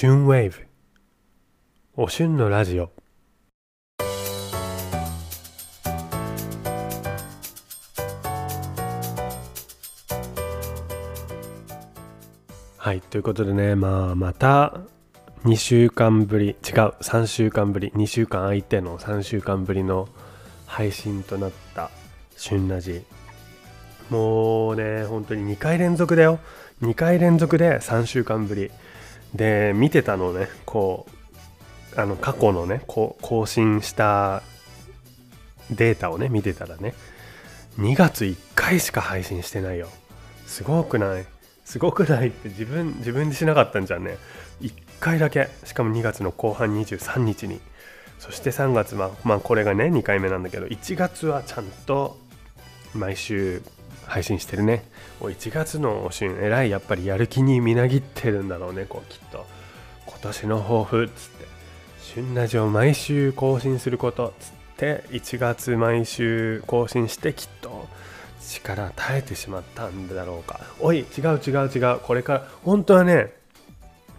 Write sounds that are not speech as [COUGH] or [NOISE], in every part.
旬ウェーブ。おしゅんのラジオ。はいということでねまあまた2週間ぶり違う3週間ぶり2週間空いての3週間ぶりの配信となった旬ラジ。もうね本当に2回連続だよ。2回連続で3週間ぶり。で見てたのねこうあの過去のねこう更新したデータをね見てたらね2月1回しか配信してないよ。すごくない？すごくない？って自分自分でしなかったんじゃんね。1回だけ。しかも2月の後半23日に。そして3月はまあこれがね2回目なんだけど1月はちゃんと毎週配信してるね。お1月のおしゅんえらいやっぱりやる気にみなぎってるんだろうねこうきっと。今年の抱負っつって。旬ラジオ毎週更新することっつって1月毎週更新してきっと力耐えてしまったんだろうか。おい違う違う違う。これから本当はね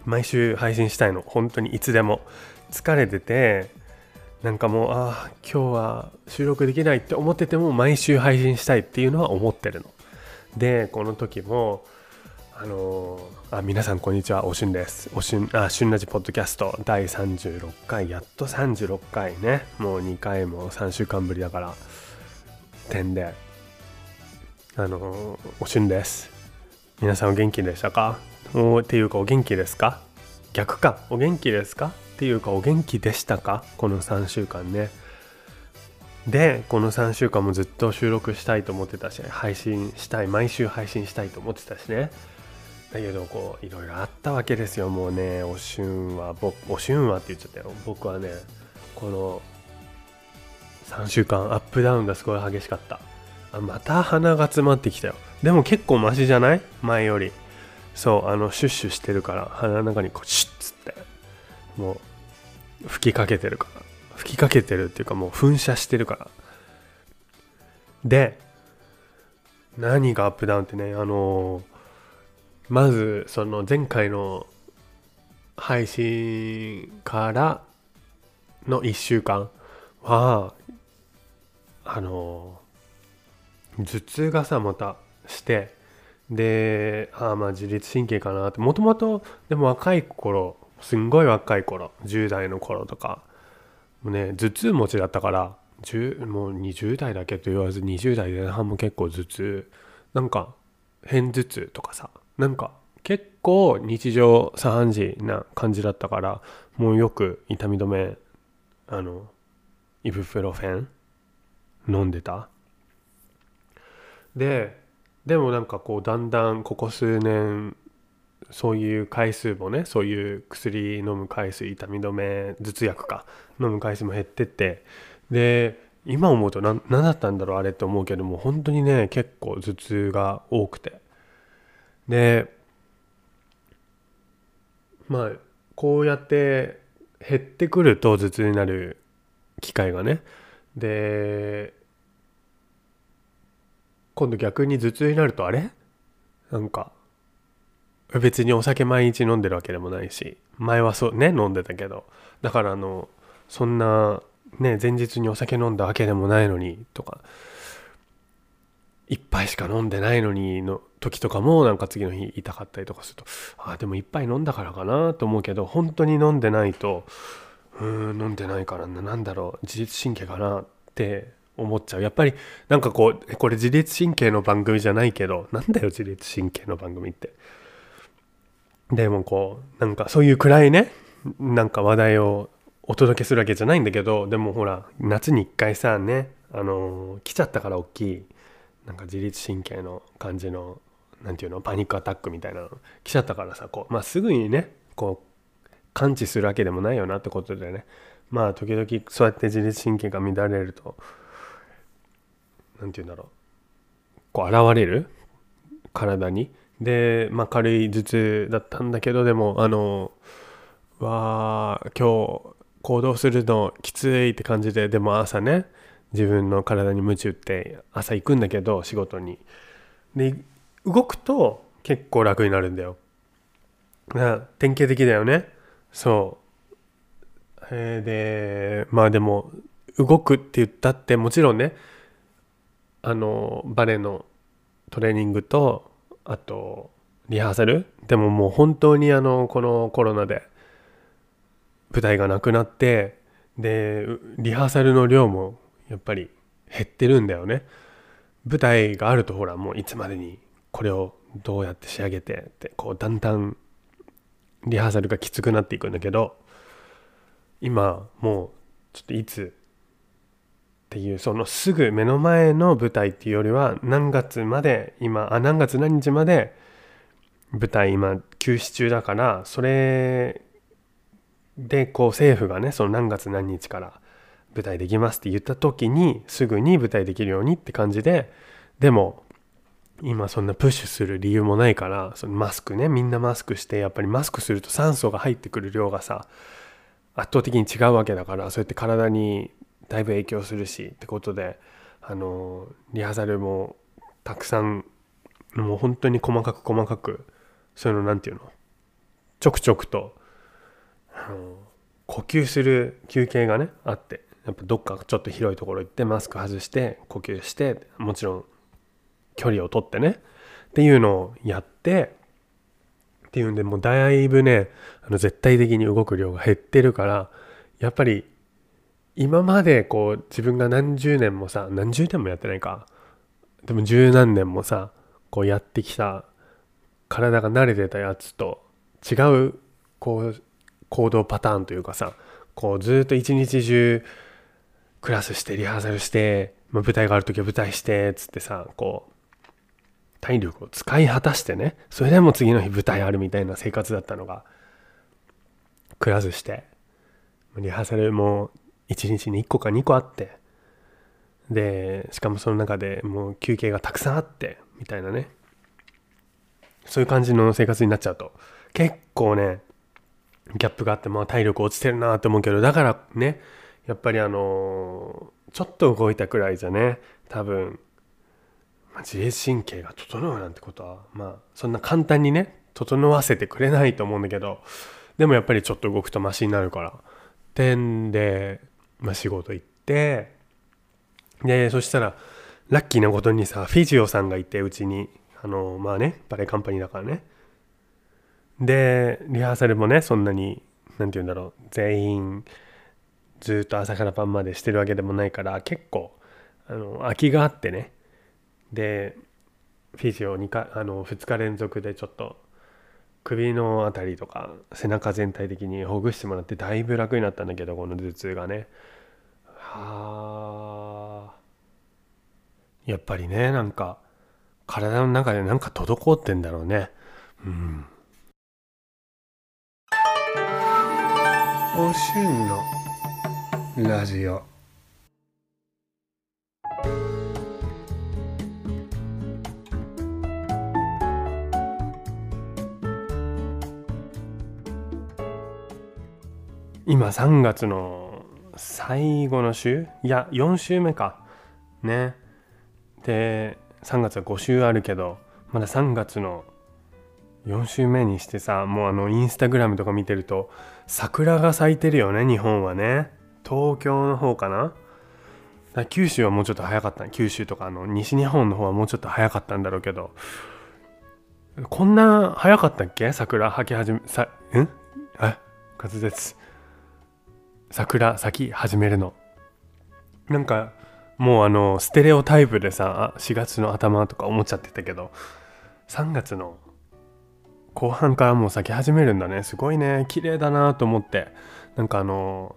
毎週配信したいの。本当にいつでも。疲れててなんかもうああ今日は収録できないって思ってても毎週配信したいっていうのは思ってるの。でこの時もあのー、あ皆さんこんにちはおしゅんです。おしゅんあしゅんラジポッドキャスト。第36回やっと36回ね。もう2回も3週間ぶりだから点であのー、おしゅんです。皆さんお元気でしたか？おっていうかお元気ですか？逆か。お元気ですか？ていうかお元気でしたか？この3週間ね。でこの3週間もずっと収録したいと思ってたし配信したい毎週配信したいと思ってたしね。だけどこういろいろあったわけですよ。もうねおしゅんはおしゅんはって言っちゃったよ。僕はねこの3週間アップダウンがすごい激しかった。あまた鼻が詰まってきたよ。でも結構マシじゃない？前より。そうあのシュッシュしてるから鼻の中にこうシュッつって。もう吹きかけてるから。吹きかけてるっていうかもう噴射してるから。で何がアップダウンってねあのまずその前回の配信からの1週間はあの頭痛がさまたしてでああまあ自律神経かなって。もともとでも若い頃すんごい若い頃10代の頃とかもうね頭痛持ちだったからもう20代だけと言わず20代前半も結構頭痛なんか片頭痛とかさなんか結構日常茶飯事な感じだったからもうよく痛み止めあのイブプロフェン飲んでた。ででもなんかこうだんだんここ数年そういう回数もねそういう薬飲む回数痛み止め頭痛薬か飲む回数も減ってってで今思うと何だったんだろうあれって思うけども本当にね結構頭痛が多くて。でまあこうやって減ってくると頭痛になる機会がねで今度逆に頭痛になるとあれ？なんか別にお酒毎日飲んでるわけでもないし前はそうね飲んでたけど。だからあのそんなね前日にお酒飲んだわけでもないのにとか一杯しか飲んでないのにの時とかもなんか次の日痛かったりとかするとああでも一杯飲んだからかなと思うけど本当に飲んでないとうーん飲んでないからな何だろう自律神経かなって思っちゃう。やっぱりなんかこうこれ自律神経の番組じゃないけどなんだよ自律神経の番組って。でもこうなんかそういう暗いねなんか話題をお届けするわけじゃないんだけどでもほら夏に一回さねあのー、来ちゃったから大きいなんか自律神経の感じの何て言うのパニックアタックみたいなの来ちゃったからさこうまあすぐにねこう感知するわけでもないよなってことでね。まあ時々そうやって自律神経が乱れると何て言うんだろうこう現れる体にで、まあ、軽い頭痛だったんだけどでもあのわあ今日行動するのきついって感じででも朝ね自分の体に鞭打って朝行くんだけど仕事に。で動くと結構楽になるんだよ。典型的だよね。そう。えー、でまあでも動くって言ったってもちろんねあのバレエのトレーニングとあとリハーサル？でももう本当にあのこのコロナで舞台がなくなってでリハーサルの量もやっぱり減ってるんだよね。舞台があるとほらもういつまでにこれをどうやって仕上げてってこうだんだんリハーサルがきつくなっていくんだけど今もうちょっといつっていうそのすぐ目の前の舞台っていうよりは何月まで今あ何月何日まで舞台今休止中だからそれでこう政府がねその何月何日から舞台できますって言った時にすぐに舞台できるようにって感じででも今そんなプッシュする理由もないからそのマスクねみんなマスクしてやっぱりマスクすると酸素が入ってくる量がさ圧倒的に違うわけだからそうやって体にだいぶ影響するしってことであのリハーサルもたくさんもう本当に細かく細かくそういうの何て言うの？ちょくちょくと、あの呼吸する休憩がねあってやっぱどっかちょっと広いところ行ってマスク外して呼吸してもちろん距離をとってねっていうのをやってっていうんでもうだいぶねあの絶対的に動く量が減ってるからやっぱり今までこう自分が何十年もさ何十年もやってないか。でも十何年もさこうやってきた体が慣れてたやつと違うこう行動パターンというかさこうずっと一日中クラスしてリハーサルして、まあ、舞台がある時は舞台してっつってさこう体力を使い果たしてねそれでも次の日舞台あるみたいな生活だったのがクラスして。リハーサルも1日に1個か2個あって。でしかもその中でもう休憩がたくさんあってみたいなね。そういう感じの生活になっちゃうと。結構ねギャップがあってまあ体力落ちてるなと思うけどだからねやっぱりあのちょっと動いたくらいじゃね多分、まあ、自律神経が整うなんてことはまあそんな簡単にね整わせてくれないと思うんだけどでもやっぱりちょっと動くとマシになるから。ってんで、まあ、仕事行ってでそしたらラッキーなことにさフィジオさんがいてうちに。あのまあねバレエカンパニーだからね。でリハーサルもねそんなに何て言うんだろう全員ずっと朝から晩までしてるわけでもないから結構あの空きがあってね。でフィジオ 2, かあの2日連続でちょっと首の辺りとか背中全体的にほぐしてもらってだいぶ楽になったんだけどこの頭痛がね。はあ。やっぱりねなんか体の中でなんか滞ってんだろうね。うん。おしんのラジオ。今3月の最後の週？いや4週目か。ね。で3月は5週あるけどまだ3月の4週目にしてさもうあのインスタグラムとか見てると桜が咲いてるよね日本はね。東京の方かな。九州はもうちょっと早かった。九州とかあの西日本の方はもうちょっと早かったんだろうけど。こんな早かったっけ？桜咲き始めさん？あ滑舌。桜咲き始めるの。なんかもうあのステレオタイプでさあ4月の頭とか思っちゃってたけど3月の後半からもう咲き始めるんだね。すごいね。綺麗だなと思って。なんかあの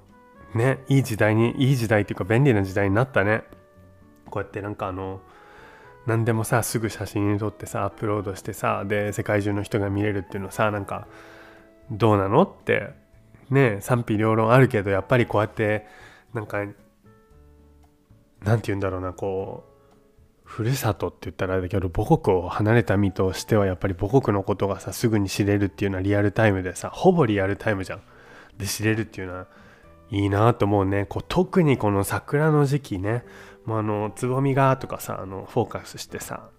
ねいい時代にいい時代っていうか便利な時代になったね。こうやってなんかあの何でもさすぐ写真に撮ってさアップロードしてさで世界中の人が見れるっていうのさなんかどうなのってね賛否両論あるけどやっぱりこうやってなんか何て言うんだろうなこうふるさとって言ったらあれだけど母国を離れた身としてはやっぱり母国のことがさすぐに知れるっていうのはリアルタイムでさほぼリアルタイムじゃん。で知れるっていうのはいいなと思うねこう特にこの桜の時期ねもうあのつぼみがとかさあのフォーカスしてさ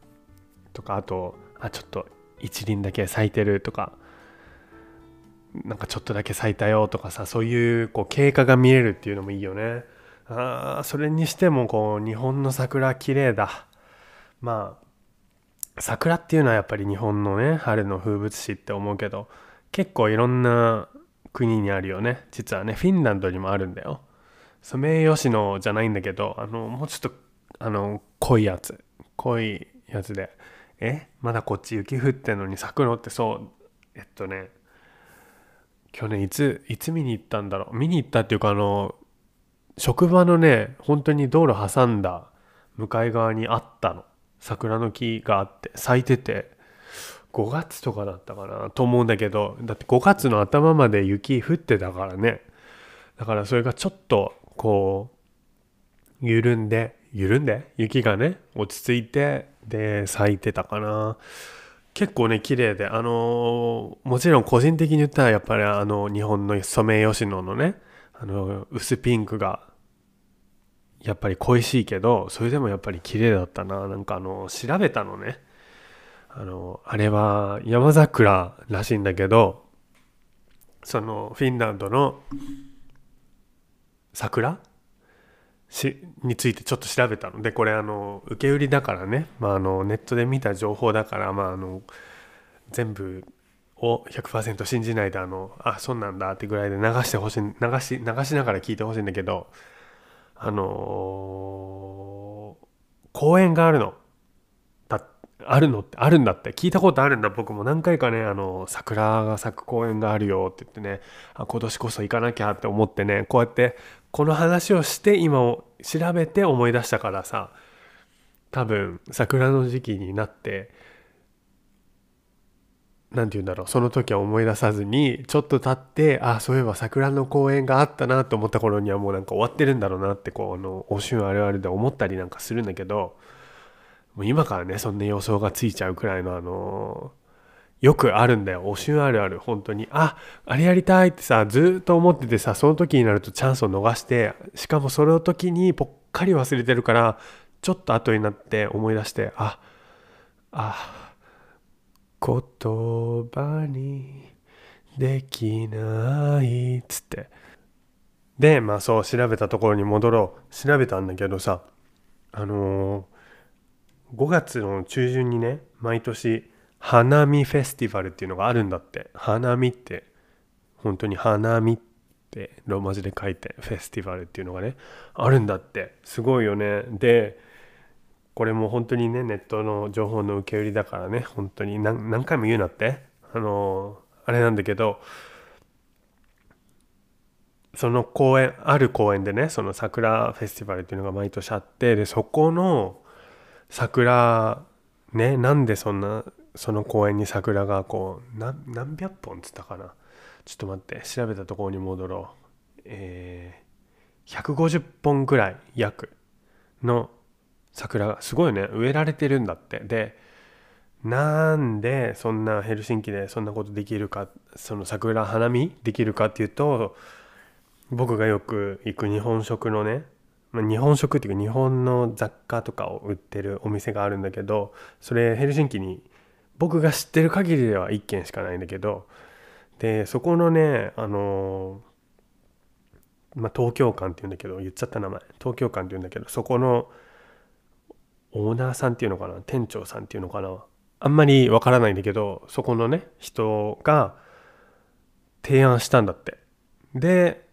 とかあとあちょっと一輪だけ咲いてるとかなんかちょっとだけ咲いたよとかさそういうこう経過が見れるっていうのもいいよね。あそれにしてもこう日本の桜綺麗だ。まあ桜っていうのはやっぱり日本のね春の風物詩って思うけど結構いろんな国にあるよね。実はねフィンランドにもあるんだよ。ソメイヨシノじゃないんだけどあのもうちょっとあの濃いやつ。濃いやつで。え？まだこっち雪降ってんのに咲くの？ってそう。えっとね去年いついつ見に行ったんだろう。見に行ったっていうかあの職場のね本当に道路挟んだ向かい側にあったの。桜の木があって咲いてて5月とかだったかなと思うんだけどだって5月の頭まで雪降ってたからね。だからそれがちょっとこう緩んで緩んで？雪がね落ち着いてで咲いてたかな。結構ね綺麗であのもちろん個人的に言ったらやっぱりあの日本のソメイヨシノのねあの薄ピンクがやっぱり恋しいけどそれでもやっぱり綺麗だったな。なんかあの調べたのね。あのあれは山桜らしいんだけどそのフィンランドの桜についてちょっと調べたの。でこれあの受け売りだからね、まあ、あのネットで見た情報だから、まあ、あの全部を100%信じないであのあそうなんだってぐらいで流してほしい流し流しながら聞いてほしいんだけどあのー、公園があるの。あるのってあるんだって。聞いたことあるんだ。僕も何回かねあの桜が咲く公園があるよって言ってねあ今年こそ行かなきゃって思ってねこうやってこの話をして今を調べて思い出したからさ多分桜の時期になって何て言うんだろうその時は思い出さずにちょっと経ってあそういえば桜の公園があったなと思った頃にはもうなんか終わってるんだろうなってこうあのお旬あるあるで思ったりなんかするんだけどもう今からねそんな予想がついちゃうくらいのあのよくあるんだよ。お旬あるある。本当に。ああれやりたいってさずっと思っててさその時になるとチャンスを逃してしかもその時にぽっかり忘れてるからちょっと後になって思い出してああ言葉にできないっつって。でまあそう調べたところに戻ろう。調べたんだけどさあのー5月の中旬にね毎年花見フェスティバルっていうのがあるんだって。花見って本当に花見ってローマ字で書いてフェスティバルっていうのがねあるんだって。すごいよね。でこれも本当にねネットの情報の受け売りだからね本当に何回も言うなって。あのあれなんだけどその公園ある公園でねその桜フェスティバルっていうのが毎年あってでそこの桜ねなんでそんなその公園に桜がこう何百本っつったかな。ちょっと待って調べたところに戻ろう。えー、150本ぐらい約の桜がすごいね植えられてるんだって。でなんでそんなヘルシンキでそんなことできるかその桜花見できるかっていうと僕がよく行く日本食のね、日本食っていうか日本の雑貨とかを売ってるお店があるんだけどそれヘルシンキに僕が知ってる限りでは1軒しかないんだけどでそこのねあのまあ、東京館っていうんだけど言っちゃった名前。東京館っていうんだけどそこのオーナーさんっていうのかな？店長さんっていうのかな？あんまりわからないんだけどそこのね人が提案したんだって。で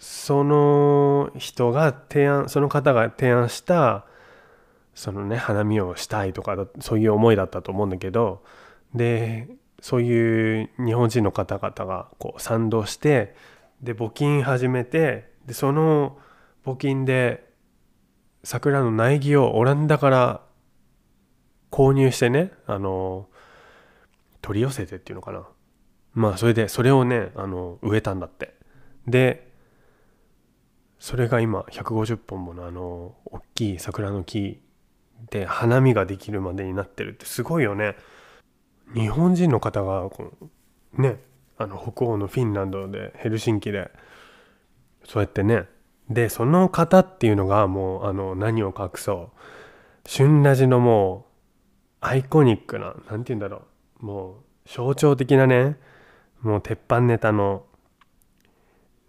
その人が提案その方が提案したそのね花見をしたいとかそういう思いだったと思うんだけどでそういう日本人の方々がこう賛同してで募金始めてでその募金で桜の苗木をオランダから購入してねあの取り寄せてっていうのかな。まあそれでそれをねあの植えたんだって。でそれが今150本ものあの大きい桜の木で花見ができるまでになってるってすごいよね。日本人の方がこのねあの北欧のフィンランドでヘルシンキでそうやってね。でその方っていうのがもうあの何を隠そう。旬ラジのもうアイコニックな何て言うんだろう。もう象徴的なね。もう鉄板ネタの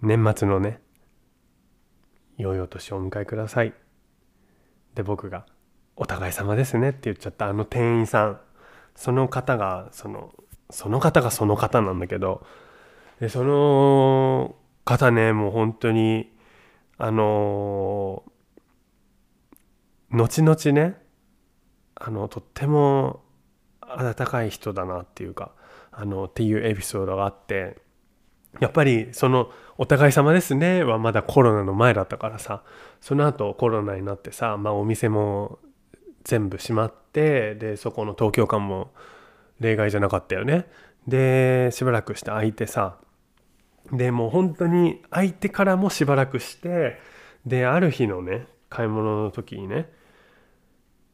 年末のね。良いお年をお迎えください。で僕が「お互い様ですね」って言っちゃったあの店員さん。その方がそのその方がその方なんだけど。でその方ねもう本当にあの後々ねあのとっても温かい人だなっていうかあのっていうエピソードがあって。やっぱりその「お互い様ですね」はまだコロナの前だったからさ。その後コロナになってさ、まあ、お店も全部閉まってでそこの東京館も例外じゃなかったよね。でしばらくして空いてさ。でもう本当に空いてからもしばらくしてである日のね買い物の時にね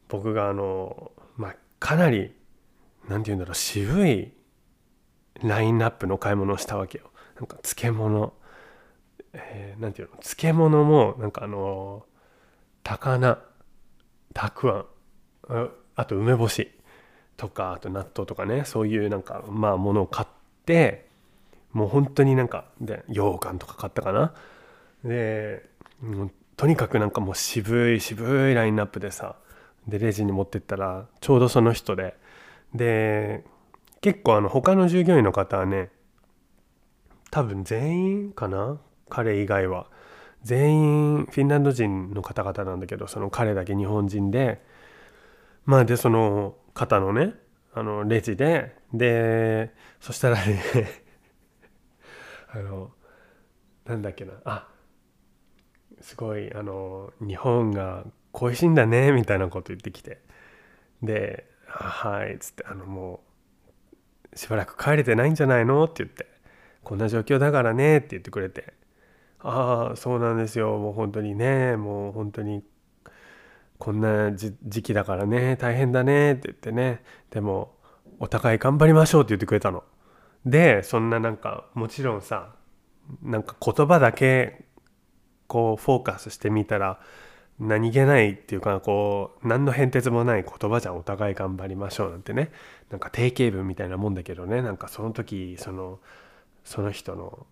僕があのまあかなり何て言うんだろう渋いラインナップの買い物をしたわけよ。なんか漬物。えー、なんていうの？漬物もなんかあの高菜たくあんあと梅干しとかあと納豆とかねそういうなんかまあものを買ってもう本当になんかで羊羹とか買ったかな？でもうとにかくなんかもう渋い渋いラインナップでさでレジに持ってったらちょうどその人でで結構あの他の従業員の方はね多分全員かな？彼以外は。全員フィンランド人の方々なんだけどその彼だけ日本人で。まあでその方のねあのレジで。でそしたらね [LAUGHS] あのなんだっけな。あすごいあの日本が恋しいんだねみたいなこと言ってきて。で「はい」っつってあのもうしばらく帰れてないんじゃないの？って言って。こんな状況だからねって言ってくれて。ああそうなんですよ。もう本当にね。もう本当にこんな時期だからね。大変だねって言ってね。でもお互い頑張りましょうって言ってくれたの。でそんななんかもちろんさなんか言葉だけこうフォーカスしてみたら何気ないっていうかこう何の変哲もない言葉じゃん。お互い頑張りましょうなんてね。なんか定型文みたいなもんだけどね。なんかその時そのその人の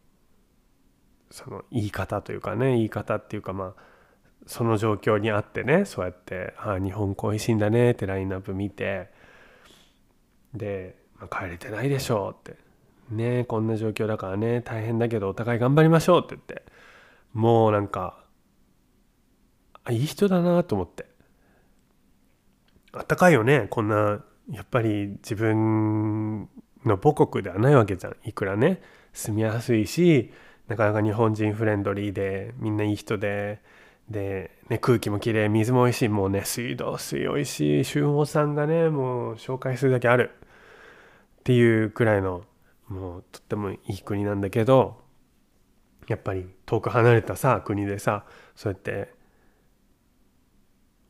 その言い方というかね言い方っていうかまあその状況にあってねそうやって「ああ日本恋しいんだね」ってラインナップ見てで、まあ、帰れてないでしょうって。ねこんな状況だからね大変だけどお互い頑張りましょうって言ってもうなんかあいい人だなと思って。あったかいよねこんなやっぱり自分の母国ではないわけじゃん。いくらね住みやすいしなかなか日本人フレンドリーでみんないい人で。で、ね、空気もきれい水もおいしいもうね水道水おいしい俊保さんがねもう紹介するだけある。っていうくらいのもうとってもいい国なんだけどやっぱり遠く離れたさ国でさそうやって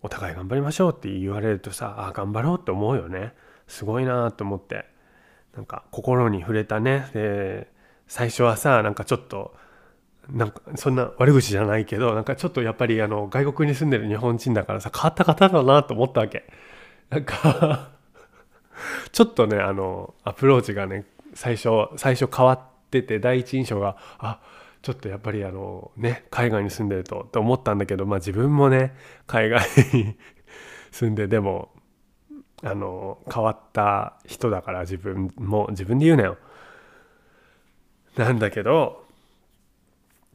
お互い頑張りましょうって言われるとさあ頑張ろうって思うよね。すごいなと思って。なんか心に触れたね。で最初はさなんかちょっとなんかそんな悪口じゃないけどなんかちょっとやっぱりあの外国に住んでる日本人だからさ変わった方だなと思ったわけ。なんかちょっとねあのアプローチがね最初最初変わってて第一印象があちょっとやっぱりあのね海外に住んでるとって思ったんだけどまあ自分もね海外に住んででもあの変わった人だから自分も自分で言うなよ。なんだけど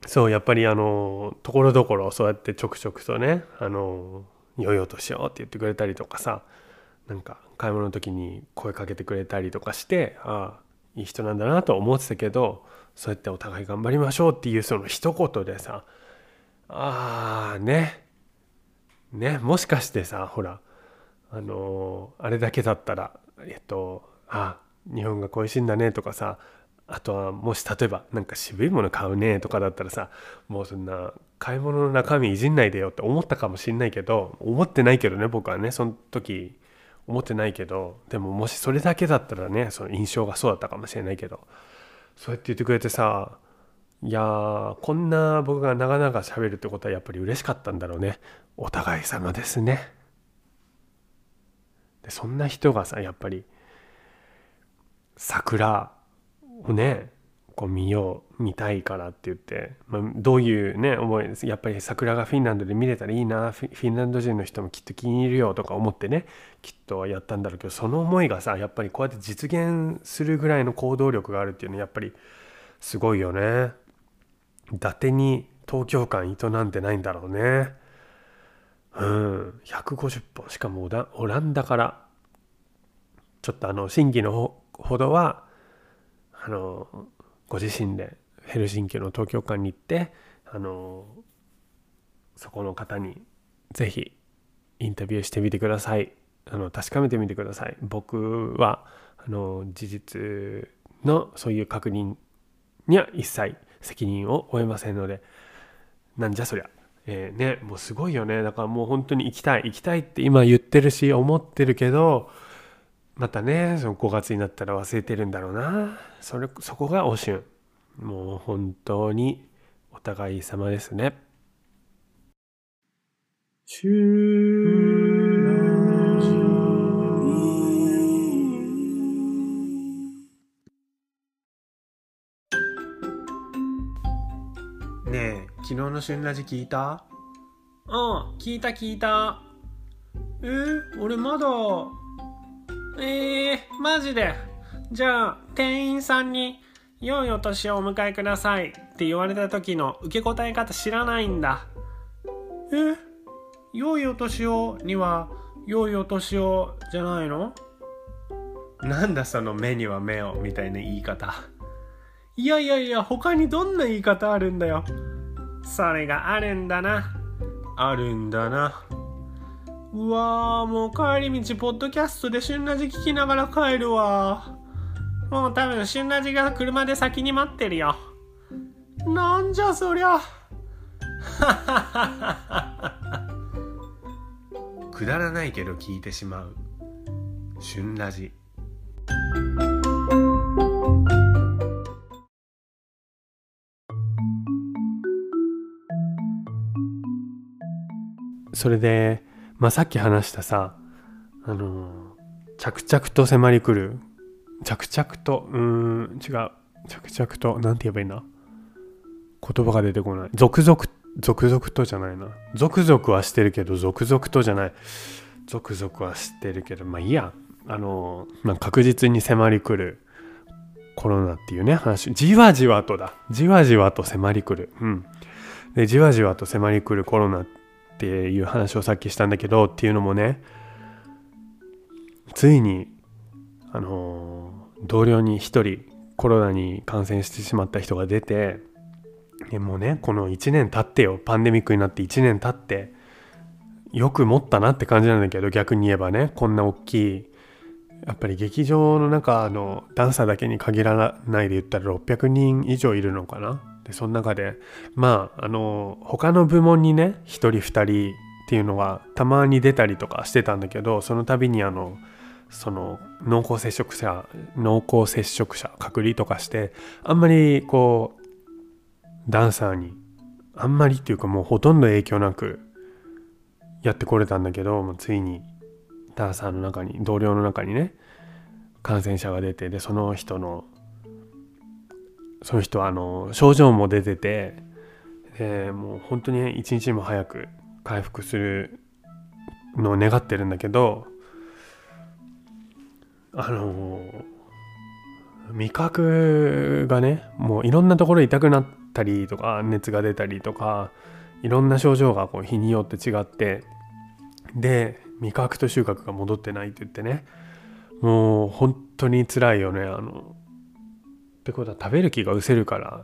そうやっぱりあのところどころそうやってちょくちょくとねあの良いお年をって言ってくれたりとかさなんか買い物の時に声かけてくれたりとかしてああいい人なんだなと思ってたけどそうやってお互い頑張りましょうっていうその一言でさああね。ねもしかしてさほらあのあれだけだったらえっとあ日本が恋しいんだねとかさあとはもし例えばなんか渋いもの買うねとかだったらさもうそんな買い物の中身いじんないでよって思ったかもしんないけど思ってないけどね僕はねその時思ってないけどでももしそれだけだったらねその印象がそうだったかもしれないけどそうやって言ってくれてさいやこんな僕が長々喋るってことはやっぱり嬉しかったんだろうね。お互い様ですね。でそんな人がさやっぱり桜をねこう見よう見たいからって言って、まあ、どういうね思いですやっぱり桜がフィンランドで見れたらいいなフィンランド人の人もきっと気に入るよとか思ってねきっとやったんだろうけどその思いがさやっぱりこうやって実現するぐらいの行動力があるっていうのはやっぱりすごいよね。伊達に東京間営んでないんだろうね。うん150本しかもオランダからちょっとあの審議のほどはあのご自身でヘルシンキの東京間に行ってあのそこの方にぜひインタビューしてみてください。あの確かめてみてください。僕はあの事実のそういう確認には一切責任を負えませんので。なんじゃそりゃ。えーねもうすごいよね。だからもう本当に行きたい行きたいって今言ってるし思ってるけどまたねその5月になったら忘れてるんだろうなそれそこがおしゅんもう本当にお互い様ですねねえ昨日の旬ラジ聞いた？うん、聞いた聞いた。えー、俺まだ。えー、マジで。じゃあ、店員さんに、良いお年をお迎えくださいって言われた時の受け答え方知らないんだ。え良いお年をには、良いお年をじゃないの？なんだその目には目をみたいな言い方いやいやいや、他にどんな言い方あるんだよ。それがあるんだな。あるんだなうわーもう帰り道ポッドキャストで旬ラジ聞きながら帰るわ。もう多分旬ラジが車で先に待ってるよ。なんじゃそりゃ。[LAUGHS] くだらないけど聞いてしまう。旬ラジ。それで、まあ、さっき話したさあの着々と迫り来る。着々とうーん違う。着々となんて言えばいいんだ言葉が出てこない。続々続々とじゃないな。続々はしてるけど続々とじゃない。続々はしてるけどまあいいや。あの、まあ、確実に迫り来る。コロナっていうね話。じわじわとだ。じわじわと迫り来る。うん。でじわじわと迫り来るコロナってていう話をさっきしたんだけどっていうのもねついにあの同僚に一人コロナに感染してしまった人が出てでもうねこの1年経ってよパンデミックになって1年経ってよく持ったなって感じなんだけど逆に言えばねこんな大きいやっぱり劇場の中のダンサーだけに限らないで言ったら600人以上いるのかな。でその中でまああの他の部門にね1人2人っていうのはたまに出たりとかしてたんだけどその度にあのその濃厚接触者濃厚接触者隔離とかしてあんまりこうダンサーにあんまりっていうかもうほとんど影響なくやってこれたんだけどもうついにダンサーの中に同僚の中にね感染者が出てでその人のその人はあの症状も出ててでもう本当に一日も早く回復するのを願ってるんだけどあの味覚がねもういろんなところ痛くなったりとか熱が出たりとかいろんな症状がこう日によって違ってで味覚と収穫が戻ってないって言ってねもう本当に辛いよねあのってことは食べる気が失せるから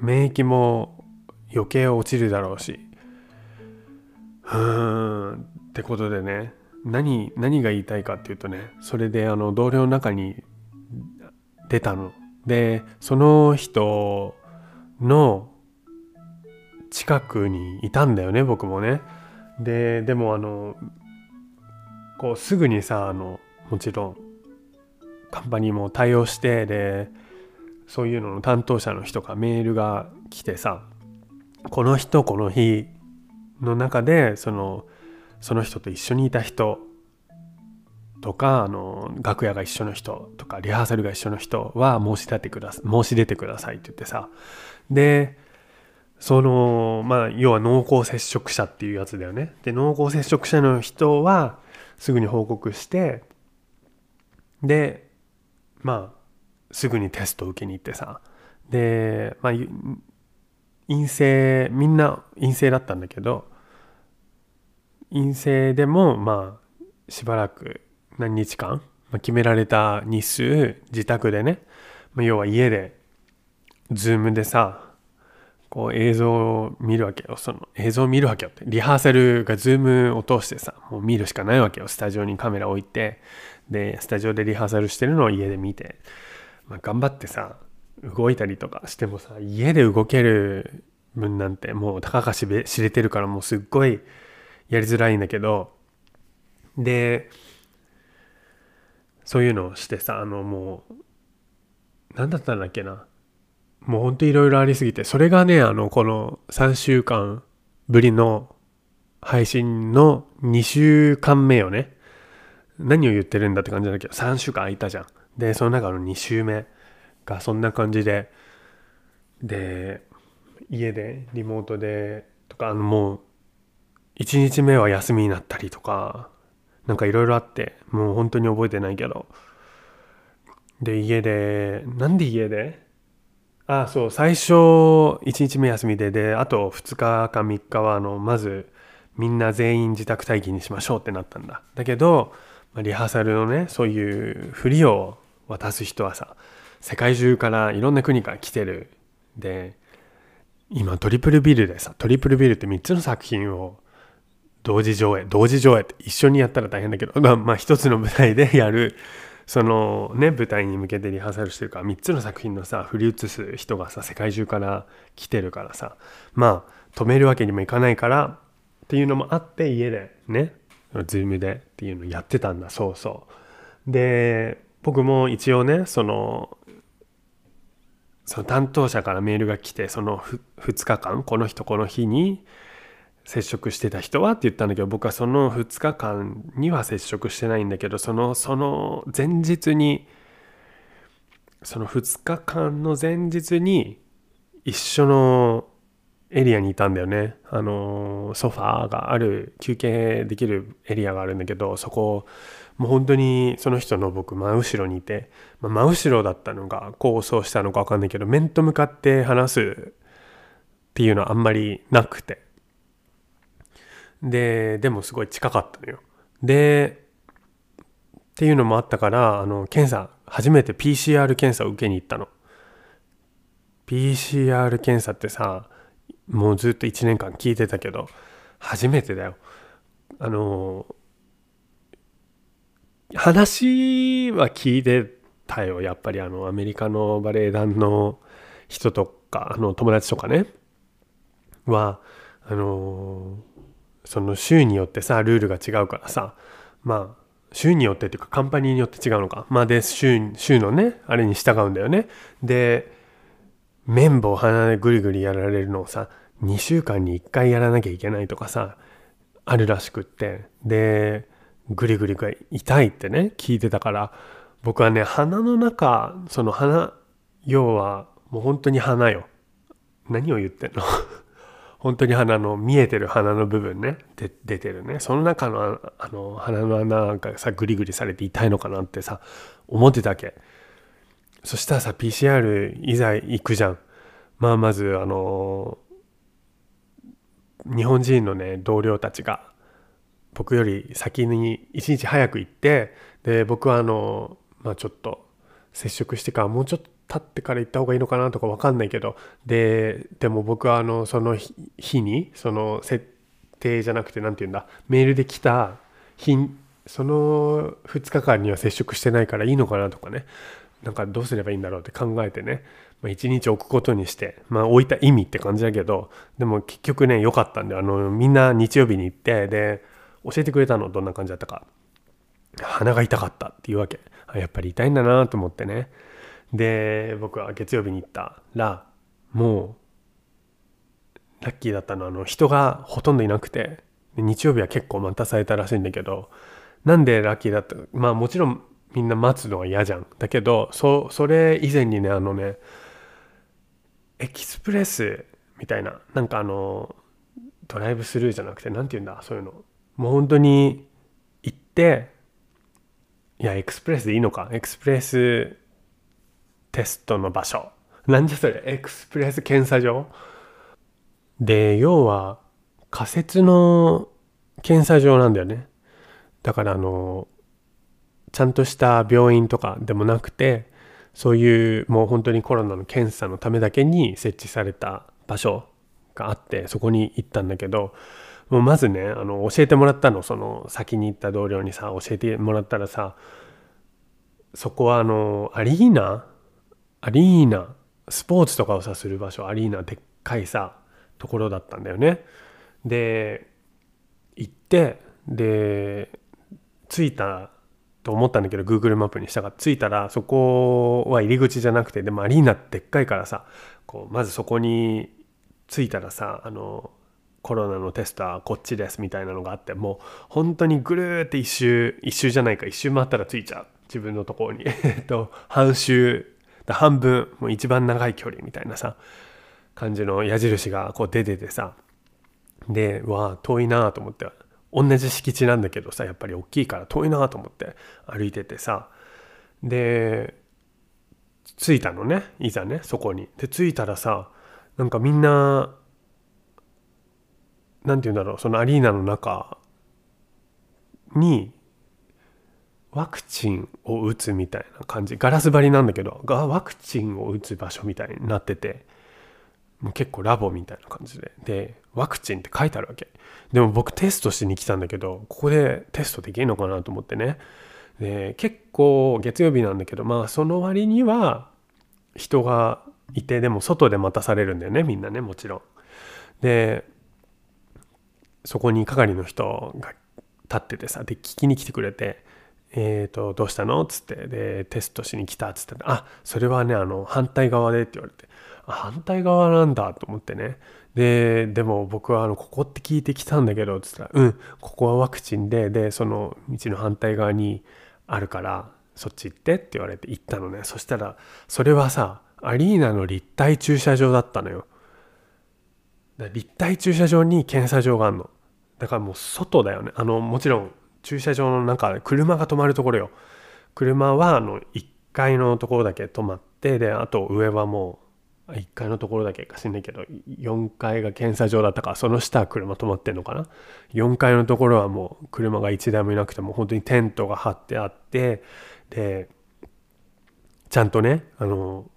免疫も余計落ちるだろうし。うーんってことでね何何が言いたいかっていうとねそれであの同僚の中に出たの。でその人の近くにいたんだよね僕もね。ででもあのこうすぐにさあのもちろんカンパニーも対応してでそういうのの担当者の人がメールが来てさこの人この日の中でそのその人と一緒にいた人とかあの楽屋が一緒の人とかリハーサルが一緒の人は申し出てくださ申し出てくださいって言ってさでそのまあ要は濃厚接触者っていうやつだよね。で濃厚接触者の人はすぐに報告してでまあすぐにテスト受けに行ってさ。でまあ陰性みんな陰性だったんだけど陰性でもまあしばらく何日間、まあ、決められた日数自宅でね、まあ、要は家でズームでさこう映像を見るわけよ。その映像を見るわけよって。リハーサルがズームを通してさもう見るしかないわけよ。スタジオにカメラ置いて。でスタジオでリハーサルしてるのを家で見て、まあ、頑張ってさ動いたりとかしてもさ家で動ける分なんてもうたかが知れてるからもうすっごいやりづらいんだけどでそういうのをしてさあのもう何だったんだっけな。もうほんといろいろありすぎてそれがねあのこの3週間ぶりの配信の2週間目よね。何を言ってるんだって感じだけど3週間空いたじゃん。でその中の2週目がそんな感じでで家でリモートでとかあのもう1日目は休みになったりとかなんかいろいろあってもう本当に覚えてないけどで家でなんで家で？ああそう最初1日目休みでであと2日か3日はあのまずみんな全員自宅待機にしましょうってなったんだ。だけどリハーサルのねそういう振りを渡す人はさ世界中からいろんな国から来てる。で今トリプルビルでさトリプルビルって3つの作品を同時上映同時上映って一緒にやったら大変だけど [LAUGHS] まあまあ一つの舞台でやるそのね舞台に向けてリハーサルしてるから3つの作品のさ振り移す人がさ世界中から来てるからさまあ止めるわけにもいかないからっていうのもあって家でねズームでっていうのやってたんだそうそう。で僕も一応ねそのその担当者からメールが来てその2日間この人この日に接触してた人はって言ったんだけど僕はその2日間には接触してないんだけどそのその前日にその2日間の前日に一緒のエリアにいたんだよね。あのソファーがある休憩できるエリアがあるんだけどそこをもう本当にその人の僕真後ろにいて、まあ、真後ろだったのが構想したのか分かんないけど面と向かって話すっていうのはあんまりなくて。ででもすごい近かったのよ。でっていうのもあったからあの検査初めて PCR 検査を受けに行ったの。PCR 検査ってさもうずっと1年間聞いてたけど初めてだよ。あの話は聞いてたよ。やっぱりあのアメリカのバレエ団の人とかあの友達とかね。はあのその州によってさルールが違うからさ。まあ州によってっていうかカンパニーによって違うのか。まあで州州のねあれに従うんだよね。で綿棒鼻でぐりぐりやられるのをさ2週間に1回やらなきゃいけないとかさあるらしくって。でグリグリが痛いってね聞いてたから僕はね鼻の中その鼻要はもう本当に鼻よ。何を言ってんの？[LAUGHS] 本当に鼻の見えてる鼻の部分ね。で出てるね。その中のあの鼻の穴がさグリグリされて痛いのかなってさ思ってたわけ。そしたらさ PCR いざ行くじゃん。まあまずあの日本人のね同僚たちが僕より先に一日早く行ってで僕はあのまあちょっと接触してからもうちょっと経ってから行った方がいいのかなとか分かんないけどででも僕はあのその日にその設定じゃなくて何て言うんだメールで来た日その2日間には接触してないからいいのかなとかね。なんかどうすればいいんだろうって考えてね、まあ、1日置くことにしてまあ置いた意味って感じだけどでも結局ね良かったんであのみんな日曜日に行ってで教えてくれたのどんな感じだったか。鼻が痛かったっていうわけ。やっぱり痛いんだなと思ってね。で僕は月曜日に行った。らもうラッキーだったのはあの人がほとんどいなくて。日曜日は結構待たされたらしいんだけど。なんでラッキーだった？まあもちろんみんな待つのは嫌じゃん。だけどそそれ以前にねあのねエキスプレスみたいななんかあのドライブスルーじゃなくて何て言うんだそういうの。もう本当に行っていやエクスプレスでいいのか？エクスプレステストの場所。なんじゃそれ？エクスプレス検査場？で要は仮設の検査場なんだよね。だからあのちゃんとした病院とかでもなくてそういうもう本当にコロナの検査のためだけに設置された場所があってそこに行ったんだけどもうまずねあの教えてもらったの。その先に行った同僚にさ教えてもらったらさそこはあのアリーナ？アリーナ。スポーツとかをさする場所。アリーナでっかいさところだったんだよね。で行ってで着いたと思ったんだけど Google マップにしたから着いたらそこは入り口じゃなくてでもアリーナでっかいからさこうまずそこに着いたらさあのコロナのテストはこっちですみたいなのがあってもう本当にぐるーって一周一周じゃないか一周回ったら着いちゃう自分のところに。[LAUGHS] えっと半周半分もう一番長い距離みたいなさ感じの矢印がこう出ててさ。でわあ遠いなと思って同じ敷地なんだけどさやっぱり大きいから遠いなと思って歩いててさ。で着いたのねいざねそこに。で着いたらさなんかみんな何て言うんだろうそのアリーナの中にワクチンを打つみたいな感じガラス張りなんだけどがワクチンを打つ場所みたいになっててもう結構ラボみたいな感じで。でワクチンって書いてあるわけ。でも僕テストしに来たんだけどここでテストできるのかなと思ってね。で結構月曜日なんだけどまあその割には人がいてでも外で待たされるんだよねみんなねもちろん。でそこに係の人が立っててさで聞きに来てくれてえ、ー、と、どうしたの？っつって、で、テストしに来たっつって、あ、それはね、あの、反対側でって言われて、反対側なんだと思ってね。で、でも僕は、あの、ここって聞いてきたんだけどっ、つったら、うん、ここはワクチンで、で、その道の反対側にあるから、そっち行ってって言われて行ったのね。そしたら、それはさ、アリーナの立体駐車場だったのよ。立体駐車場に検査場があるの。だからもう外だよね。あの、もちろん駐車場の中車が止まるところよ車はあの1階のところだけ止まってであと上はもう1階のところだけかしんないけど4階が検査場だったからその下は車止まってんのかな4階のところはもう車が1台もいなくても本当にテントが張ってあってでちゃんとねあの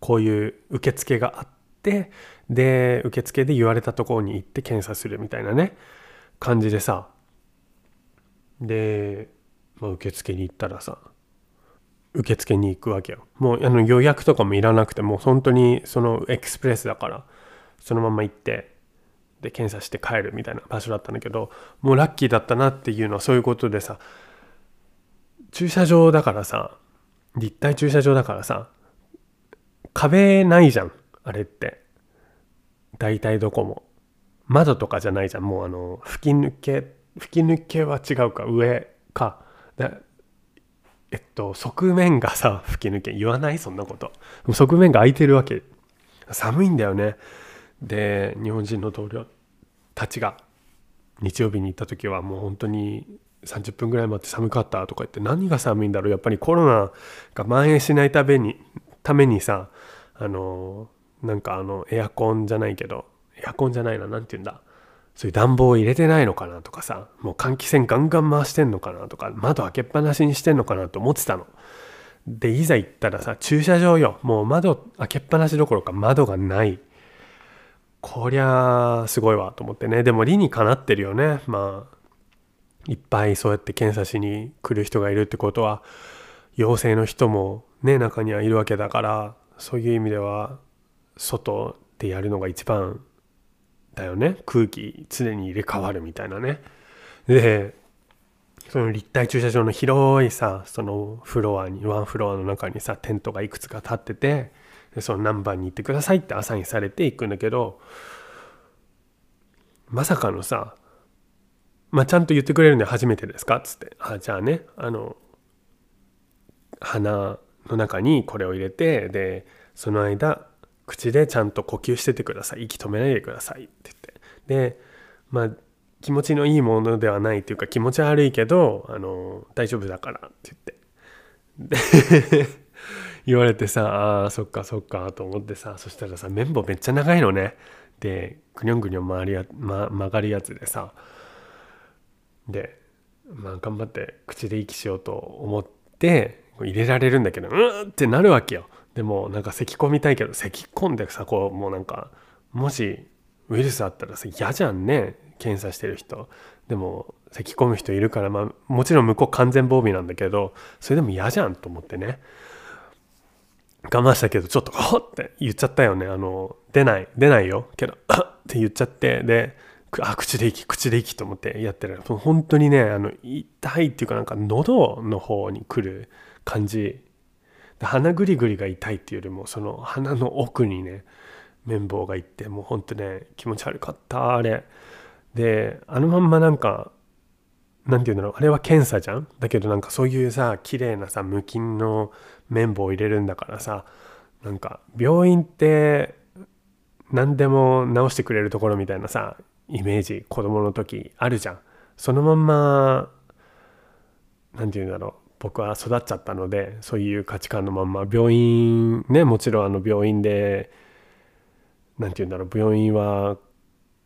こういう受付があってで受付で言われたところに行って検査するみたいなね感じでさ。で、まあ、受付に行ったらさ受付に行くわけよ。もうあの予約とかもいらなくてもう本当にそのエクスプレスだからそのまま行ってで検査して帰るみたいな場所だったんだけどもうラッキーだったなっていうのはそういうことでさ駐車場だからさ立体駐車場だからさ壁ないじゃんあれって。大体どこも。窓とかじゃないじゃん。もうあの吹き抜け吹き抜けは違うか上か。えっと側面がさ吹き抜け。言わないそんなこと。側面が空いてるわけ。寒いんだよね。で日本人の同僚たちが日曜日に行った時はもう本当に30分ぐらい待って寒かったとか言って何が寒いんだろう。やっぱりコロナが蔓延しないためにためにさあのなんかあのエアコンじゃないけどエアコンじゃないな何て言うんだ？そういう暖房を入れてないのかなとかさもう換気扇ガンガン回してんのかなとか窓開けっぱなしにしてんのかなと思ってたの。でいざ行ったらさ駐車場よ。もう窓開けっぱなしどころか窓がない。こりゃすごいわと思ってね。でも理にかなってるよね。まあいっぱいそうやって検査しに来る人がいるってことは陽性の人もね中にはいるわけだからそういう意味では外でやるのが一番だよね。空気常に入れ替わるみたいなね。でその立体駐車場の広いさそのフロアにワンフロアの中にさテントがいくつか立っててでその何番に行ってくださいってアサインされていくんだけどまさかのさまあちゃんと言ってくれるんで初めてですか？っつって。あじゃあねあの鼻の中にこれを入れてでその間口でちゃんと呼吸しててください。息止めないでください。って言って。でまあ気持ちのいいものではないっていうか気持ち悪いけどあの大丈夫だから。って言って。[LAUGHS] 言われてさあーそっかそっかと思ってさそしたらさ綿棒めっちゃ長いのね。でぐにょんぐにょん回りや、ま、曲がるやつでさ。でまあ頑張って口で息しようと思って入れられるんだけどうーってなるわけよ。でもなんか咳込みたいけど咳込んでさこうもうなんかもしウイルスあったらさ嫌じゃんね検査してる人でも咳込む人いるからまあもちろん向こう完全防備なんだけどそれでも嫌じゃんと思ってね我慢したけどちょっと「ほっ!」って言っちゃったよねあの出ない出ないよけど「あっ!」って言っちゃってであ口で息口で息と思ってやってる本当にねあの痛いっていうかなんか喉の方に来る感じ鼻ぐりぐりが痛いっていうよりもその鼻の奥にね綿棒がいってもうほんとね気持ち悪かったあれ。であのまんまなんかなんて言うんだろうあれは検査じゃん？だけどなんかそういうさ綺麗なさ無菌の綿棒を入れるんだからさなんか病院って何でも治してくれるところみたいなさイメージ子供の時あるじゃん。そのまんま何て言うんだろう僕は育っちゃったのでそういう価値観のまんま病院ねもちろんあの病院で何て言うんだろう病院は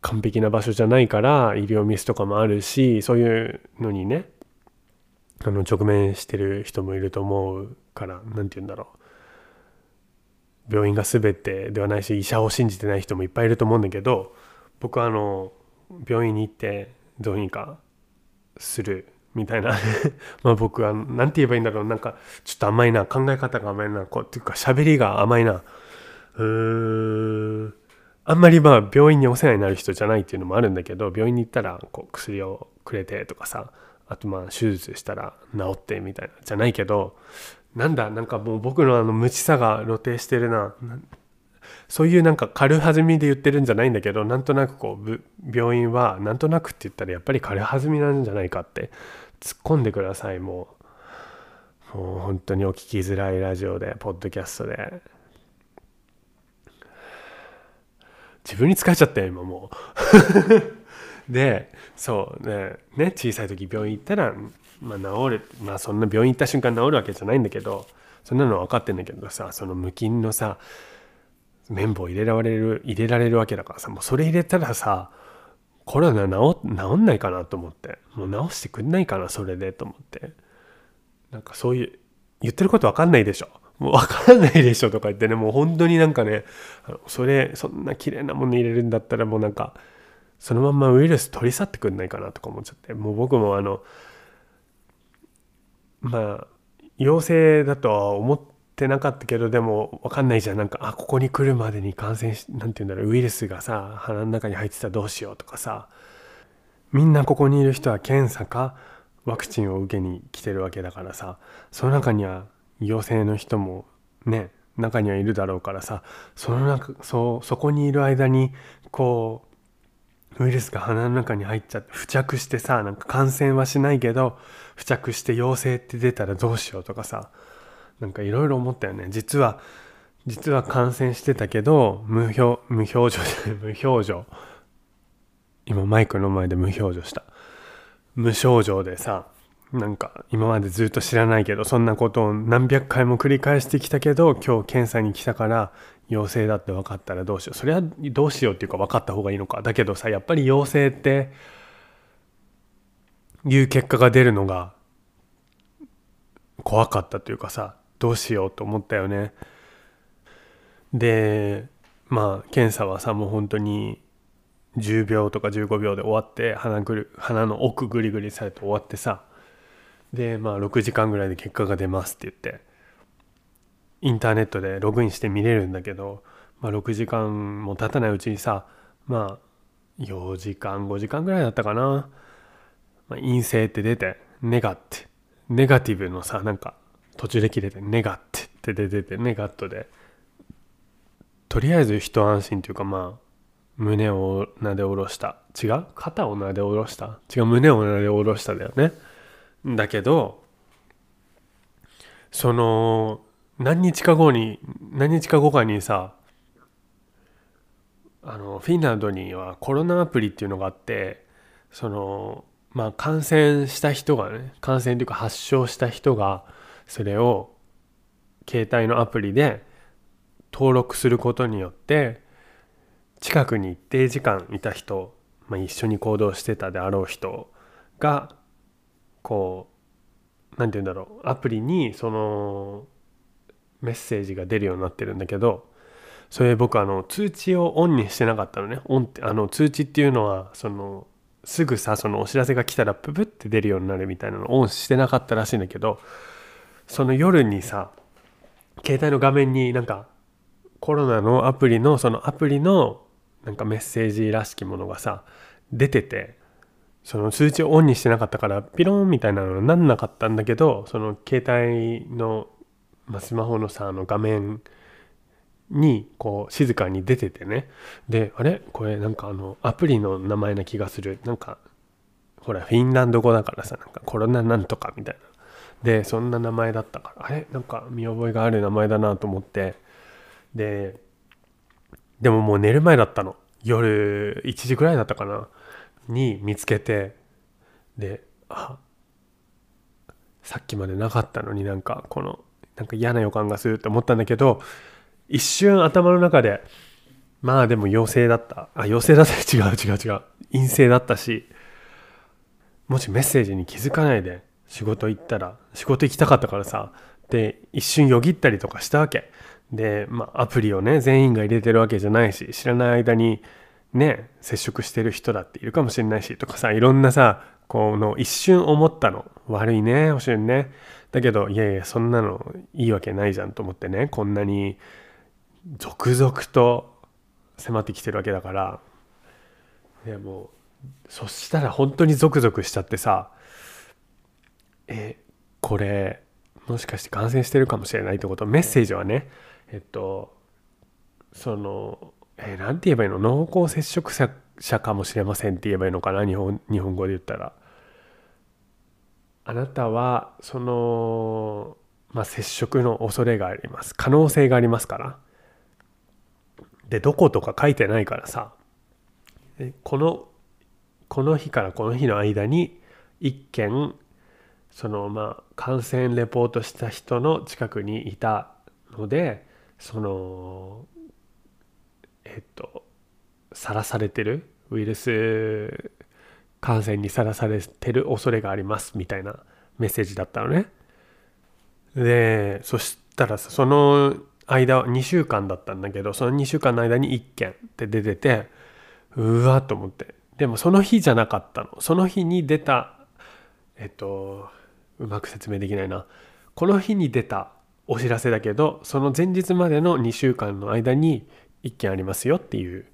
完璧な場所じゃないから医療ミスとかもあるしそういうのにねあの直面してる人もいると思うから何て言うんだろう。病院が全てではないし医者を信じてない人もいっぱいいると思うんだけど僕はあの病院に行ってどうにかするみたいな。[LAUGHS] まあ僕は何て言えばいいんだろう。なんかちょっと甘いな考え方が甘いなこうっていうか喋りが甘いな。うーん。あんまりまあ病院にお世話になる人じゃないっていうのもあるんだけど病院に行ったらこう薬をくれてとかさあとまあ手術したら治ってみたいなじゃないけどなんだなんかもう僕のあの無知さが露呈してるな。そういうなんか軽はずみで言ってるんじゃないんだけどなんとなくこう病院はなんとなくって言ったらやっぱり軽はずみなんじゃないかって突っ込んでくださいもう。もう本当にお聞きづらいラジオでポッドキャストで。自分に疲れちゃったよ今もう。[LAUGHS] でそうねね小さい時病院行ったら、まあ、治るまあそんな病院行った瞬間治るわけじゃないんだけどそんなの分かってんだけどさその無菌のさ綿棒入れられる入れられるわけだからさもうそれ入れたらさコロナ治治んないかなと思って。もう治してくんないかなそれでと思って。なんかそういう言ってること分かんないでしょ。もう分からないでしょとか言ってねもう本当になんかねそれそんな綺麗なもの入れるんだったらもうなんかそのまんまウイルス取り去ってくんないかなとか思っちゃって。もう僕もあのまあ陽性だとは思ってなかったけどでも分かんないじゃん。なんかあここに来るまでに感染しなんて言うんだろうウイルスがさ鼻の中に入ってたらどうしようとかさ。みんなここにいる人は検査かワクチンを受けに来てるわけだからさ。その中には陽性の人もね中にはいるだろうからさ。その中そうそこにいる間にこうウイルスが鼻の中に入っちゃって付着してさなんか感染はしないけど付着して陽性って出たらどうしようとかさ。なんかいろいろ思ったよね。実は実は感染してたけど無表無表情で [LAUGHS] 無表情。今マイクの前で無表情した。無症状でさなんか今までずっと知らないけどそんなことを何百回も繰り返してきたけど今日検査に来たから陽性だって分かったらどうしよう。それはどうしようっていうか分かった方がいいのか。だけどさやっぱり陽性っていう結果が出るのが怖かったというかさどうしようと思ったよね。でまあ検査はさもう本当に10秒とか15秒で終わって鼻ぐる鼻の奥ぐりぐりされて終わってさ。でまあ6時間ぐらいで結果が出ますって言って。インターネットでログインして見れるんだけど、まあ、6時間も経たないうちにさまあ4時間5時間ぐらいだったかな、まあ、陰性って出てネガってネガティブのさなんか途中で切れてネガってって出ててネガットでとりあえず一安心というかまあ胸をなで下ろした。違う？肩をなで下ろした？違う？胸をなで下ろしただよね。だけどその何日か後に何日か後かにさあのフィンランドにはコロナアプリっていうのがあってそのまあ感染した人がね感染というか発症した人がそれを携帯のアプリで登録することによって近くに一定時間いた人、まあ、一緒に行動してたであろう人がこう何て言うんだろうアプリにそのメッセージが出るようになってるんだけどそれ僕あの通知をオンにしてなかったのね。オンってあの通知っていうのはそのすぐさそのお知らせが来たらププって出るようになるみたいなのをオンしてなかったらしいんだけどその夜にさ携帯の画面になんかコロナのアプリのそのアプリのなんかメッセージらしきものがさ出ててその通知をオンにしてなかったからピローンみたいなのになんなかったんだけどその携帯の、まあ、スマホのさあの画面にこう静かに出ててね。であれ？これなんかあのアプリの名前な気がする。なんかほらフィンランド語だからさなんかコロナなんとかみたいな。でそんな名前だったから。あれ？なんか見覚えがある名前だなと思って。ででももう寝る前だったの。夜1時ぐらいだったかな。に見つけて。であさっきまでなかったのになんかこのなんか嫌な予感がするって思ったんだけど一瞬頭の中でまあでも陽性だった。あ陽性だった？違う違う違う。陰性だったしもしメッセージに気づかないで仕事行ったら仕事行きたかったからさで一瞬よぎったりとかしたわけ。で、まあ、アプリをね全員が入れてるわけじゃないし知らない間にね接触してる人だっているかもしれないしとかさいろんなさこの一瞬思ったの。悪いねおしゅんね。だけどいやいやそんなのいいわけないじゃんと思ってね。こんなに続々と迫ってきてるわけだから。でもうそしたら本当にゾクゾクしちゃってさえこれもしかして感染してるかもしれないってこと？メッセージはねえっとそのえー、て言えばいいの？濃厚接触者かもしれませんって言えばいいのかな？日本日本語で言ったら。あなたはその、まあ、接触の恐れがあります。可能性がありますから。でどことか書いてないからさ。このこの日からこの日の間に1件そのまあ感染レポートした人の近くにいたのでそのえっとさらされてるウイルス感染にさらされてる恐れがありますみたいなメッセージだったのね。でそしたらその間2週間だったんだけどその2週間の間に1件って出ててうわと思ってでもその日じゃなかったのその日に出たえっとうまく説明できないな。この日に出たお知らせだけどその前日までの2週間の間に1件ありますよっていう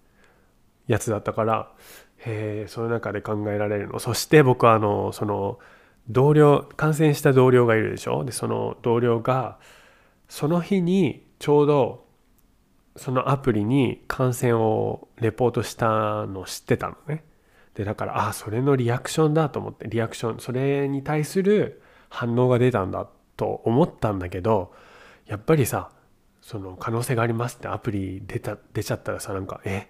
やつだったからへえその中で考えられるの。そして僕はあのその同僚感染した同僚がいるでしょ？でその同僚がその日にちょうどそのアプリに感染をレポートしたの知ってたのね。でだからああそれのリアクションだと思ってリアクションそれに対する反応が出たんだと思ったんだけどやっぱりさその可能性がありますってアプリ出た出ちゃったらさなんかえ？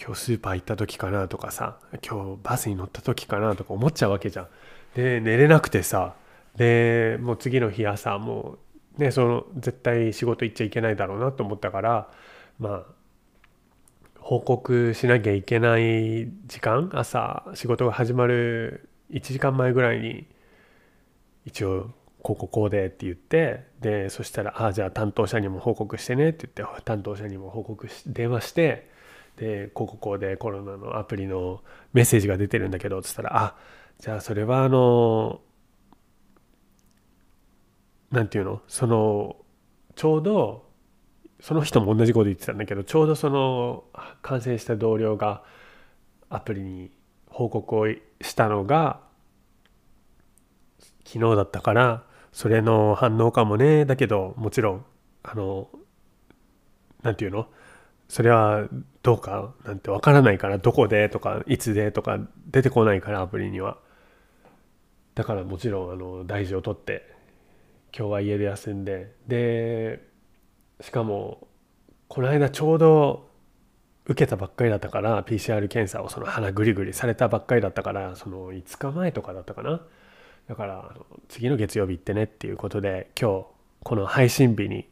今日スーパー行った時かなとかさ今日バスに乗った時かなとか思っちゃうわけじゃん。で寝れなくてさでもう次の日朝もうね、その絶対仕事行っちゃいけないだろうなと思ったからまあ報告しなきゃいけない時間朝仕事が始まる1時間前ぐらいに一応こうこうこうでって言ってでそしたら「ああじゃあ担当者にも報告してね」って言って担当者にも報告し電話してでこうこうこうでコロナのアプリのメッセージが出てるんだけどっつったら「あじゃあそれはあの何て言うの？そのちょうどその人も同じこと言ってたんだけどちょうどその感染した同僚がアプリに報告をしたのが昨日だったからそれの反応かもね。だけどもちろんあの何て言うの？それはどうか？なんてわからないからどこで？とかいつで？とか出てこないからアプリには。だからもちろんあの大事を取って今日は家で休んででしかもこの間ちょうど受けたばっかりだったから PCR 検査をその鼻ぐりぐりされたばっかりだったからその5日前とかだったかな。だから次の月曜日行ってねっていうことで今日この配信日に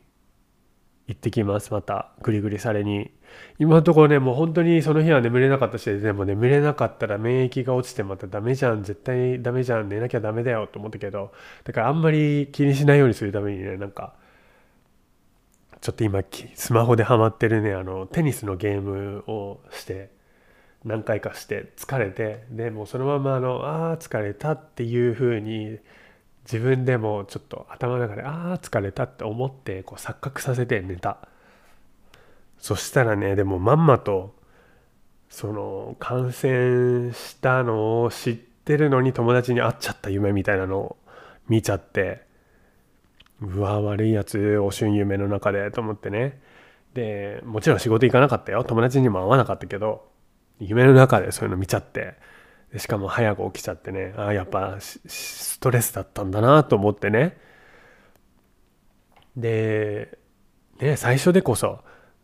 行ってきます。またグリグリされに。今のところねもう本当にその日は眠れなかったしでも眠れなかったら免疫が落ちてまたダメじゃん。絶対ダメじゃん。寝なきゃダメだよと思ったけどだからあんまり気にしないようにするためにねなんかちょっと今スマホでハマってるねあのテニスのゲームをして何回かして疲れてでもうそのままあのあー疲れたっていう風に自分でもちょっと頭の中でああ疲れたって思ってこう錯覚させて寝た。そしたらねでもまんまとその感染したのを知ってるのに友達に会っちゃった夢みたいなのを見ちゃってうわ悪いやつお春夢の中でと思ってね。でもちろん仕事行かなかったよ。友達にも会わなかったけど夢の中でそういうの見ちゃって。でしかも早く起きちゃってね。ああやっぱストレスだったんだなと思ってね。でね最初でこそ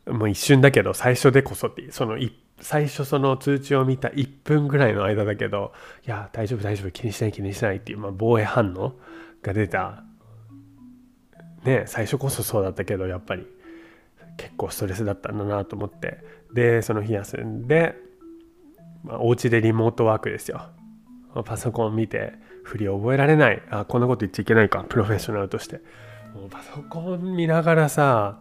もう一瞬だけど最初でこそってその最初その通知を見た1分ぐらいの間だけどいや大丈夫大丈夫気にしない気にしないっていう、まあ、防衛反応が出た。ね最初こそそうだったけどやっぱり結構ストレスだったんだなと思って。でその日休んでまあ、お家でリモートワークですよ。パソコン見て振り覚えられない。あ、こんなこと言っちゃいけないか。プロフェッショナルとして。もうパソコン見ながらさ、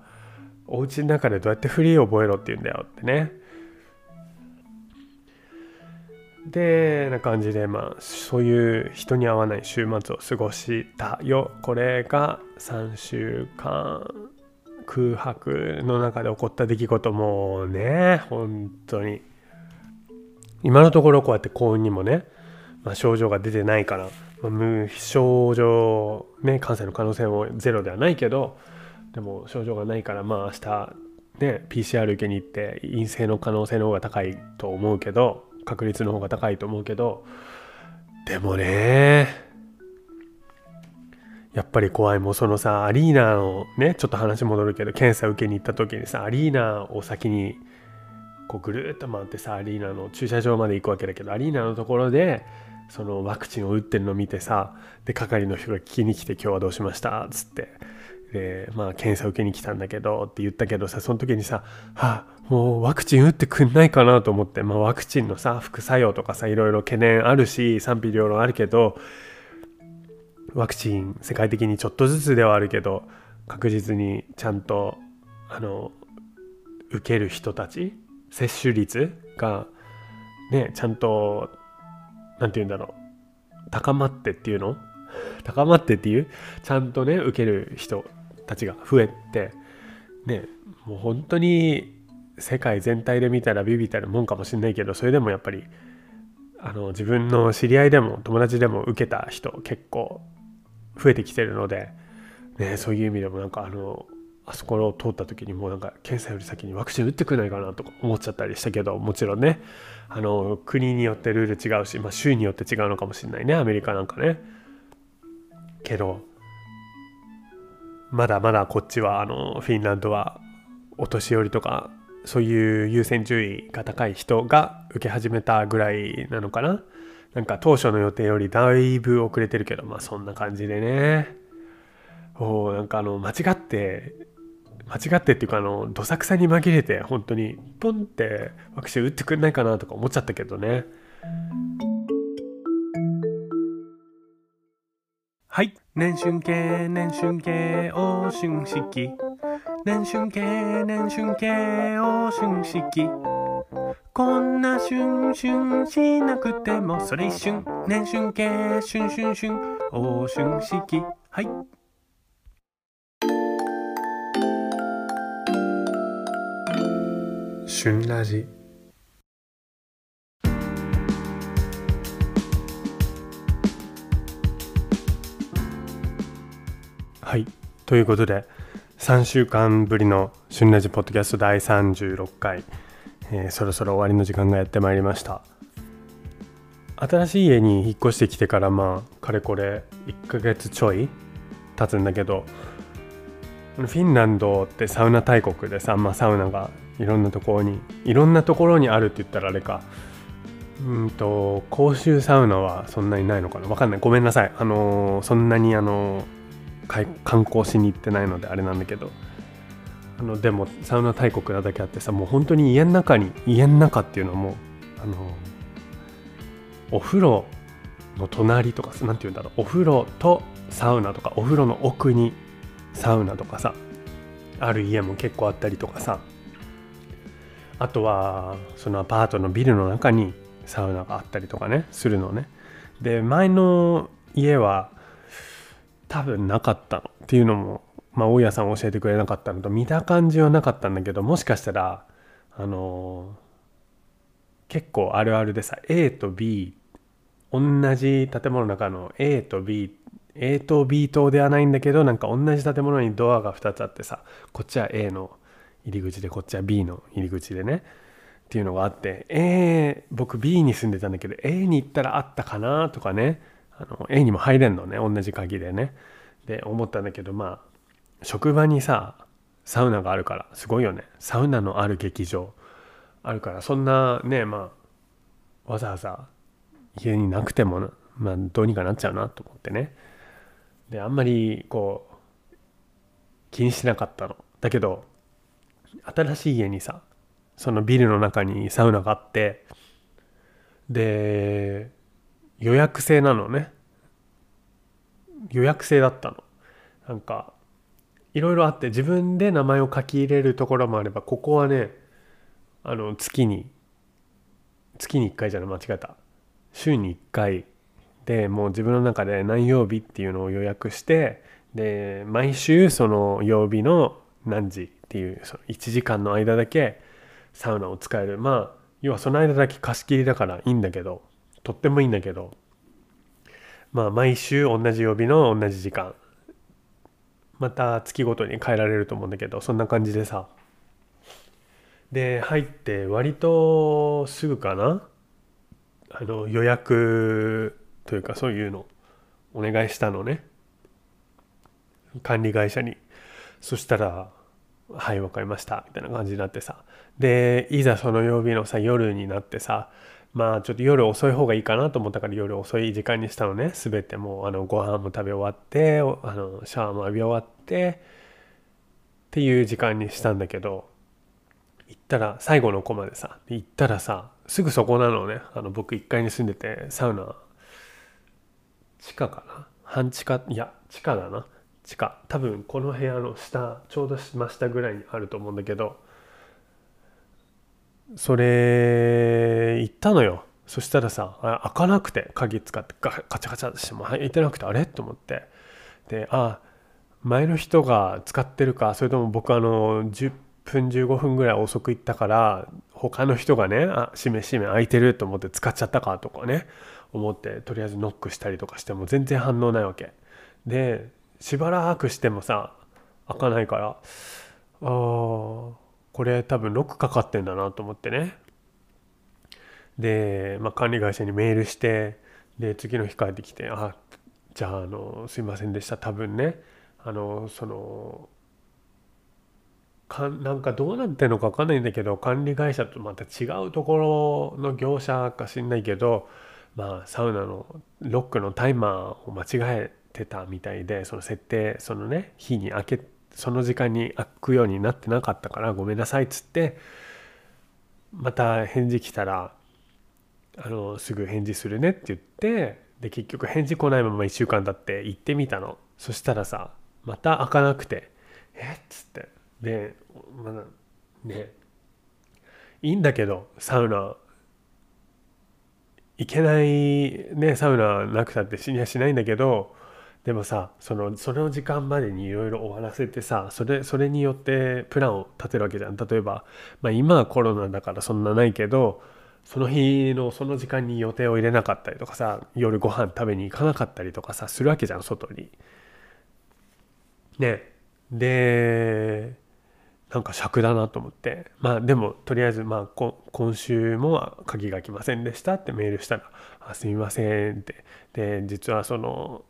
お家の中でどうやって振り覚えろって言うんだよってね。で、な感じで、まあ、そういう人に会わない週末を過ごしたよ。これが3週間空白の中で起こった出来事もね、本当に。今のところこうやって幸運にもね、まあ、症状が出てないから、まあ、無症状、ね、感染の可能性もゼロではないけどでも症状がないからまあ明日ね PCR 受けに行って陰性の可能性の方が高いと思うけど確率の方が高いと思うけどでもねやっぱり怖いもうそのさアリーナをねちょっと話戻るけど検査受けに行った時にさアリーナを先にこうぐるっと回ってさアリーナの駐車場まで行くわけだけどアリーナのところでそのワクチンを打ってるのを見てさで係の人が聞きに来て「今日はどうしました?」っつってでまあ検査受けに来たんだけどって言ったけどさその時にさ「はあもうワクチン打ってくんないかな」と思って、まあ、ワクチンのさ副作用とかさいろいろ懸念あるし賛否両論あるけどワクチン世界的にちょっとずつではあるけど確実にちゃんとあの受ける人たち接種率がねちゃんと何て言うんだろう。高まってっていうの？高まってっていう？ちゃんとね受ける人たちが増えてねもう本当に世界全体で見たらビビたるもんかもしんないけどそれでもやっぱりあの自分の知り合いでも友達でも受けた人結構増えてきてるので、ね、そういう意味でもなんかあのあそこを通った時にもうなんか検査より先にワクチン打ってくれないかなとか思っちゃったりしたけどもちろんね。あの国によってルール違うし、まあ、州によって違うのかもしれないね。アメリカなんかね。けどまだまだこっちはあのフィンランドはお年寄りとかそういう優先順位が高い人が受け始めたぐらいなのかな。なんか当初の予定よりだいぶ遅れてるけどまあそんな感じでね。おなんかあの間違って間違ってっていうかあのどさくさに紛れて本当にポンってワクチン打ってくんないかなとか思っちゃったけどね。はい。年春系年春系お春式。年春系年春系お春式。こんなシュンシュンしなくてもそれ一瞬。年春系シュンシュンシュンお春式。はい。旬ラジはい。ということで3週間ぶりの旬ラジポッドキャスト第36回、えーそろそろ終わりの時間がやってまいりました。新しい家に引っ越してきてからまあかれこれ1ヶ月ちょい経つんだけどフィンランドってサウナ大国でさ、まあ、サウナがいろんなところにいろんなところにあるって言ったらあれか。うんと公衆サウナはそんなにないのかな。わかんない。ごめんなさい。あのーそんなにあのー観光しに行ってないのであれなんだけど。あのでもサウナ大国なだけあってさもう本当に家の中に家の中っていうのはもうあのーお風呂の隣とかなんて言うんだろう。お風呂とサウナとかお風呂の奥にサウナとかさある家も結構あったりとかさ。あとはそのアパートのビルの中にサウナがあったりとかねするのね。で前の家は多分なかったのっていうのもまあ大家さん教えてくれなかったのと見た感じはなかったんだけどもしかしたらあの結構あるあるでさ A と B 同じ建物の中の A と B A と B 棟ではないんだけどなんか同じ建物にドアが2つあってさこっちは A の入り口でこっちは B の入り口でね。っていうのがあって A 僕 B に住んでたんだけど A に行ったらあったかなとかね。あの A にも入れんのね同じ鍵でね。で思ったんだけどまあ職場にさサウナがあるからすごいよね。サウナのある劇場。あるからそんなねまあわざわざ家になくてもまあどうにかなっちゃうなと思ってね。であんまりこう気にしてなかったの。だけど新しい家にさそのビルの中にサウナがあってで予約制なのね。予約制だったの。なんかいろいろあって自分で名前を書き入れるところもあればここはねあの月に月に1回じゃない間違えた。週に1回でもう自分の中で何曜日っていうのを予約してで毎週その曜日の何時っていうその1時間の間だけサウナを使える。まあ要はその間だけ貸し切りだからいいんだけどとってもいいんだけどまあ毎週同じ曜日の同じ時間また月ごとに変えられると思うんだけどそんな感じでさ。で入って割とすぐかな？あの予約というかそういうのお願いしたのね。管理会社に。そしたら「はい分かりました」みたいな感じになってさ。でいざその曜日のさ夜になってさまあちょっと夜遅い方がいいかなと思ったから夜遅い時間にしたのね。全てもうあのご飯も食べ終わってあのシャワーも浴び終わってっていう時間にしたんだけど行ったら最後のコマでさ行ったらさすぐそこなのね。あの僕1階に住んでてサウナ。地下かな？半地下？いや地下だな。地下。多分この部屋の下ちょうど真下ぐらいにあると思うんだけどそれ行ったのよ。そしたらさあ開かなくて鍵使ってガカチャカチャしても開いてなくてあれ？と思って。であ前の人が使ってるかそれとも僕あの10分15分ぐらい遅く行ったから他の人がねあ閉め閉め開いてると思って使っちゃったかとかね思ってとりあえずノックしたりとかしても全然反応ないわけ。でしばらくしてもさ開かないからあーこれ多分ロックかかってんだなと思ってね。で、まあ、管理会社にメールしてで次の日帰ってきて「あじゃああのすいませんでした。多分ねあのそのかなんかどうなってんのか分かんないんだけど管理会社とまた違うところの業者か知んないけどまあサウナのロックのタイマーを間違えてたみたいでその設定そのね日に開けその時間に開くようになってなかったからごめんなさいっつってまた返事来たらあのすぐ返事するねって言ってで結局返事来ないまま1週間経って行ってみたの。そしたらさまた開かなくてえっつって。でまだねいいんだけどサウナ行けないねサウナなくたって死にはしないんだけどでもさそのその時間までにいろいろ終わらせてさそれそれによってプランを立てるわけじゃん。例えば、まあ、今はコロナだからそんなないけどその日のその時間に予定を入れなかったりとかさ夜ご飯食べに行かなかったりとかさするわけじゃん外に。ね。でなんか尺だなと思って。まあでもとりあえずまあ今週も鍵が来ませんでしたってメールしたら「あすみません」って。で実はその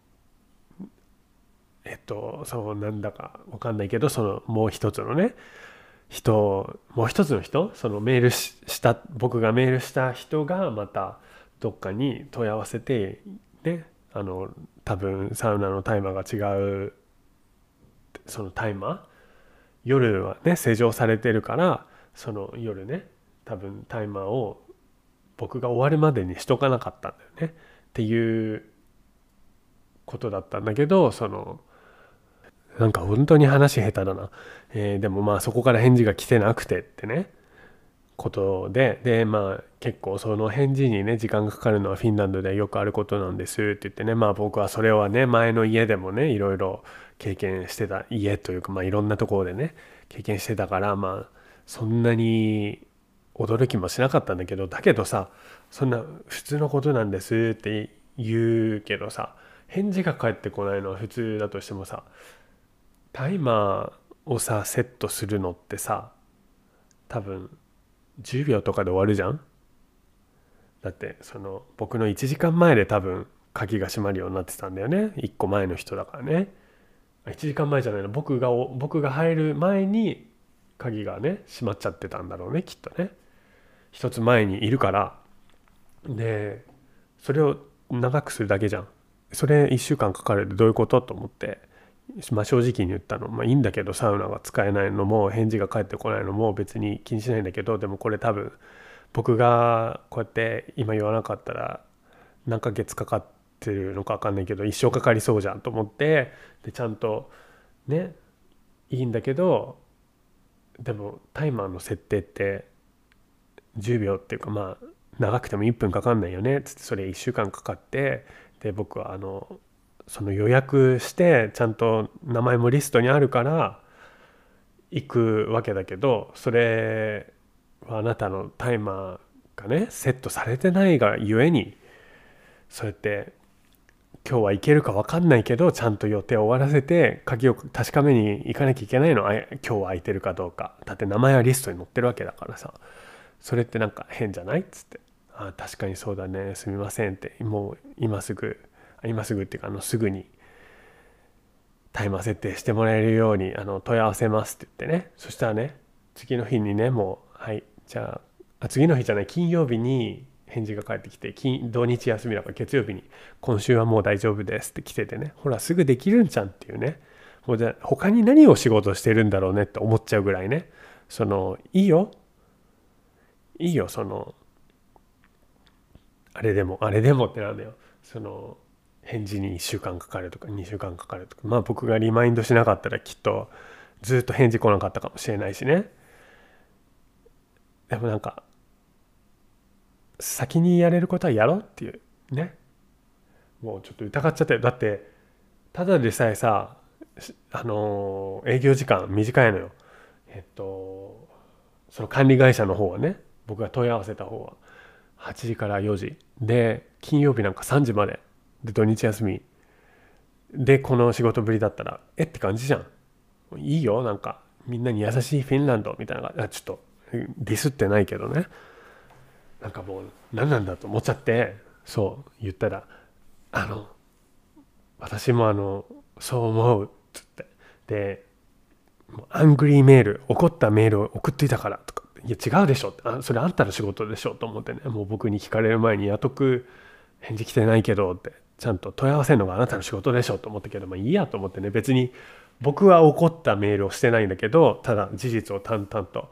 えっとそうなんだか分かんないけどそのもう一つのね人もう一つの人そのメールした僕がメールした人がまたどっかに問い合わせてねあの多分サウナのタイマーが違うそのタイマー夜はね施錠されてるからその夜ね多分タイマーを僕が終わるまでにしとかなかったんだよね。っていうことだったんだけどそのなんか本当に話下手だな、えー、でもまあそこから返事が来てなくてってね。ことででまあ結構その返事にね時間がかかるのはフィンランドでよくあることなんですって言ってね。まあ僕はそれはね前の家でもねいろいろ経験してた家というかまあいろんなところでね経験してたからまあそんなに驚きもしなかったんだけどだけどさそんな普通のことなんですって言うけどさ返事が返ってこないのは普通だとしてもさタイマーをさセットするのってさ多分10秒とかで終わるじゃん？だってその僕の1時間前で多分鍵が閉まるようになってたんだよね。1個前の人だからね。1時間前じゃないの。僕が僕が入る前に鍵がね閉まっちゃってたんだろうねきっとね。一つ前にいるから。でそれを長くするだけじゃん。それ1週間かかるってどういうこと？と思って。まあ、正直に言ったの、まあ、いいんだけどサウナが使えないのも返事が返ってこないのも別に気にしないんだけどでもこれ多分僕がこうやって今言わなかったら何ヶ月かかってるのか分かんないけど一生かかりそうじゃんと思ってでちゃんとねいいんだけどでもタイマーの設定って10秒っていうかまあ長くても1分かかんないよねっつってそれ1週間かかってで僕はあのその予約してちゃんと名前もリストにあるから行くわけだけどそれはあなたのタイマーがねセットされてないがゆえにそうやって今日は行けるか分かんないけどちゃんと予定を終わらせて鍵を確かめに行かなきゃいけないの。今日は空いてるかどうか。だって名前はリストに載ってるわけだからさ。それってなんか変じゃないっつって「あ確かにそうだね。すみません」って。もう今すぐ今すぐっていうかあのすぐにタイマー設定してもらえるようにあの問い合わせますって言ってね。そしたらね次の日にねもうはいじゃあ次の日じゃない金曜日に返事が返ってきて金土日休みだから月曜日に今週はもう大丈夫ですって来ててね。ほらすぐできるんじゃんっていうね。もうじゃ他に何を仕事してるんだろうねって思っちゃうぐらいね。そのいいよ。いいよそのあれでもあれでもってなんだよ。その返事に1週間かかるとか2週間かかるとか。まあ僕がリマインドしなかったらきっとずっと返事来なかったかもしれないしね。でもなんか先にやれることはやろうっていうね。もうちょっと疑っちゃったよだってただでさえさあの営業時間短いのよ。えっとその管理会社の方はね僕が問い合わせた方は8時から4時。で金曜日なんか3時まで。で土日休み。でこの仕事ぶりだったらえって感じじゃん。いいよなんか。みんなに優しいフィンランドみたいなちょっとディスってないけどね。なんかもう何なんだと思っちゃってそう言ったらあの私もあのそう思うっつって。でアングリーメール怒ったメールを送っていたからとか。いや違うでしょって。あそれあんたの仕事でしょと思ってね。もう僕に聞かれる前に雇く返事来てないけどって。ちゃんと問い合わせるのがあなたの仕事でしょと思ったけどまあいいやと思ってね別に僕は怒ったメールをしてないんだけどただ事実を淡々と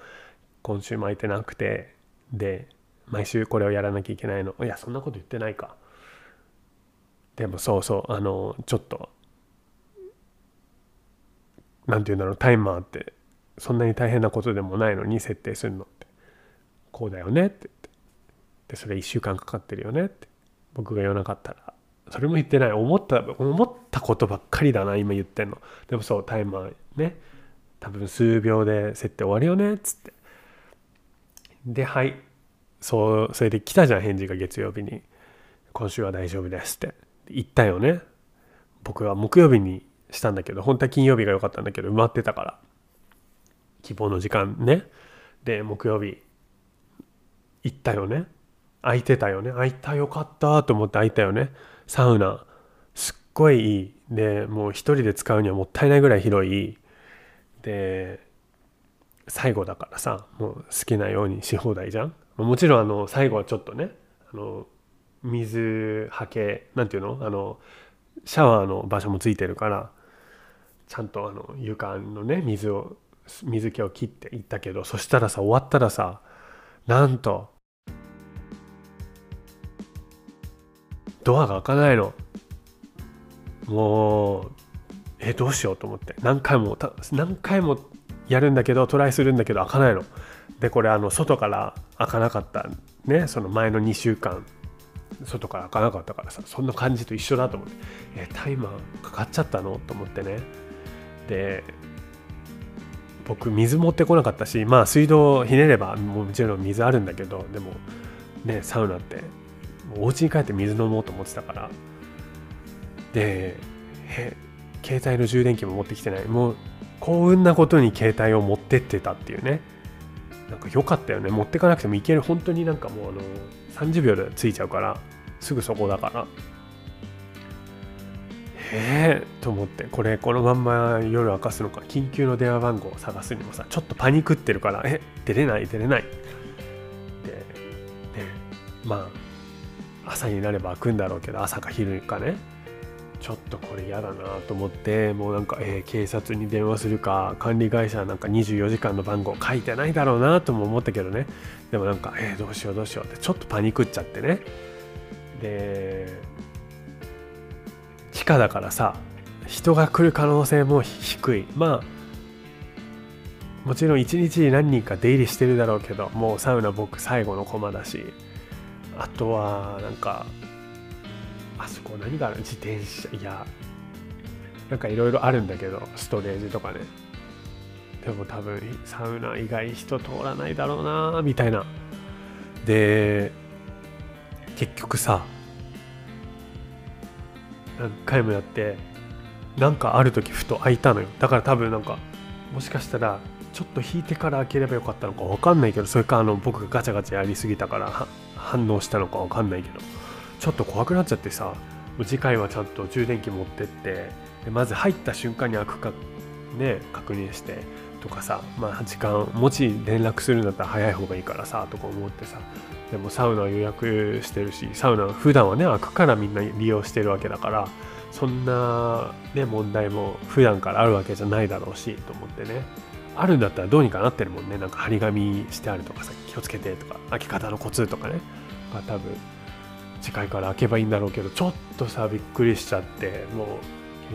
今週も空いてなくてで毎週これをやらなきゃいけないの。いやそんなこと言ってないか。でもそうそうあのちょっと何て言うんだろうタイマーってそんなに大変なことでもないのに設定するのって。こうだよねって言って。でそれ1週間かかってるよねって。僕が言わなかったらそれも言ってない。思った思ったことばっかりだな今言ってんの。でもそうタイマーね。多分数秒で設定終わるよねっつって。ではい。そうそれで来たじゃん返事が月曜日に。今週は大丈夫ですって。言ったよね。僕は木曜日にしたんだけど本当は金曜日が良かったんだけど埋まってたから。希望の時間ね。で木曜日行ったよね。空いてたよね。空いたよかったと思って空いたよね。サウナすっごいいい。でもう一人で使うにはもったいないぐらい広い。で最後だからさもう好きなようにし放題じゃん。もちろんあの最後はちょっとねあの水はけなんていうの？あのシャワーの場所もついてるからちゃんとあの床のね水を水気を切っていったけどそしたらさ終わったらさなんとドアが開かないの。もうえどうしようと思って。何回も何回もやるんだけどトライするんだけど開かないの。でこれあの外から開かなかったね。その前の2週間。外から開かなかったからさ。そんな感じと一緒だと思って。えタイマーかかっちゃったの？と思ってね。で僕水持ってこなかったしまあ水道ひねればもちろん水あるんだけどでもねサウナって。お家に帰って水飲もうと思ってたから。で携帯の充電器も持ってきてない。もう幸運なことに携帯を持ってってたっていうね。なんか良かったよね。持ってかなくてもいける。本当になんかもうあの30秒で着いちゃうから。すぐそこだから。ええと思って。これこのまんま夜明かすのか。緊急の電話番号を探すにもさちょっとパニクってるから。え出れない出れない。でねまあ朝になれば開くんだろうけど朝か昼かね。ちょっとこれ嫌だなと思ってもうなんか、えー、警察に電話するか管理会社なんか24時間の番号書いてないだろうなとも思ったけどね。でもなんか、えー、どうしようどうしようってちょっとパニクっちゃってね。で地下だからさ人が来る可能性も低い。まあもちろん一日に何人か出入りしてるだろうけどもうサウナ僕最後の駒だし。あとはなんかあそこ何がある？自転車。いやなんかいろいろあるんだけどストレージとかね。でも多分サウナ以外人通らないだろうなみたいな。で結局さ何回もやってなんかある時ふと開いたのよ。だから多分なんかもしかしたらちょっと引いてから開ければよかったのか分かんないけどそれかあの僕がガチャガチャやりすぎたから。反応したのか分かんないけどちょっと怖くなっちゃってさ次回はちゃんと充電器持ってってでまず入った瞬間に開くかね確認してとかさまあ時間もし連絡するんだったら早い方がいいからさとか思ってさでもサウナ予約してるしサウナ普段はね開くからみんな利用してるわけだからそんなね問題も普段からあるわけじゃないだろうしと思ってね。あるんだったらどうにかなってるもんねなんか張り紙してあるとかさ気をつけてとか開き方のコツとかね。が多分次回から開けばいいんだろうけどちょっとさびっくりしちゃってもう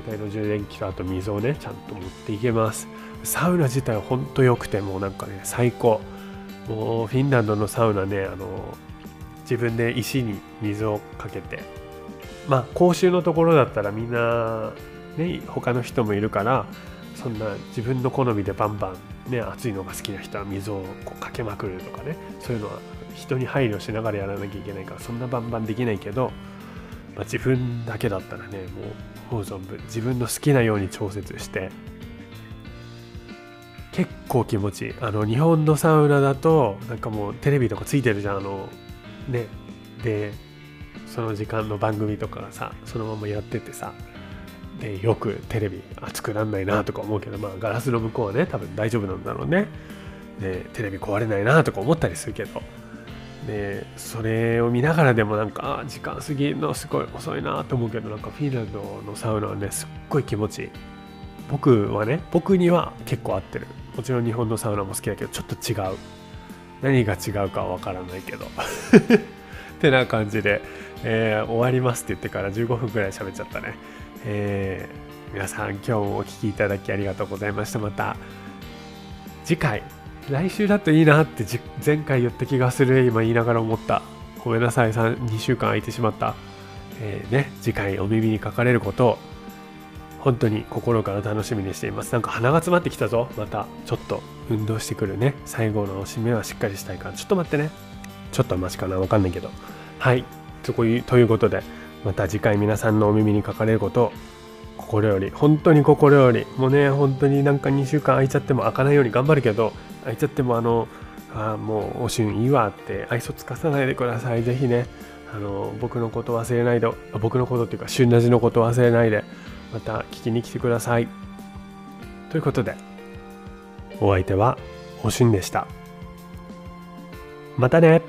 携帯の充電器とあと水をねちゃんと持っていけます。サウナ自体はほんと良くてもうなんかね最高。もうフィンランドのサウナねあの自分で石に水をかけて。まあ公衆のところだったらみんなね他の人もいるからそんな自分の好みでバンバンね暑いのが好きな人は水をこうかけまくるとかねそういうのは人に配慮しながらやらなきゃいけないからそんなバンバンできないけど、まあ、自分だけだったらねもう思う存分自分の好きなように調節して結構気持ちいい。あの日本のサウナだとなんかもうテレビとかついてるじゃんあのね。でその時間の番組とかさそのままやっててさでよくテレビ熱くなんないなとか思うけどまあガラスの向こうはね多分大丈夫なんだろうね。でテレビ壊れないなとか思ったりするけど。でそれを見ながらでもなんか時間過ぎるのすごい遅いなと思うけどなんかフィンランドのサウナはねすっごい気持ちいい。僕はね僕には結構合ってる。もちろん日本のサウナも好きだけどちょっと違う。何が違うかは分からないけど。[LAUGHS] ってな感じで、えー、終わりますって言ってから15分くらい喋っちゃったね、えー、皆さん今日もお聴きいただきありがとうございました。また次回来週だといいなって前回言った気がする。今言いながら思った。ごめんなさい2週間空いてしまった、えー、ね。次回お耳にかかれることを本当に心から楽しみにしています。なんか鼻が詰まってきたぞ。またちょっと運動してくるね。最後の締めはしっかりしたいから。ちょっと待ってね。ちょっとマシかな。わかんないけど。はい。ということで。また次回皆さんのお耳にかかれることを心より本当に心よりもうね本当になんか2週間空いちゃっても開かないように頑張るけど空いちゃってもあのあもうおしゅんいいわって愛想つかさないでください。ぜひねあの僕のこと忘れないで僕のことっていうか旬なじのこと忘れないでまた聞きに来てください。ということでお相手はおしゅんでした。またね。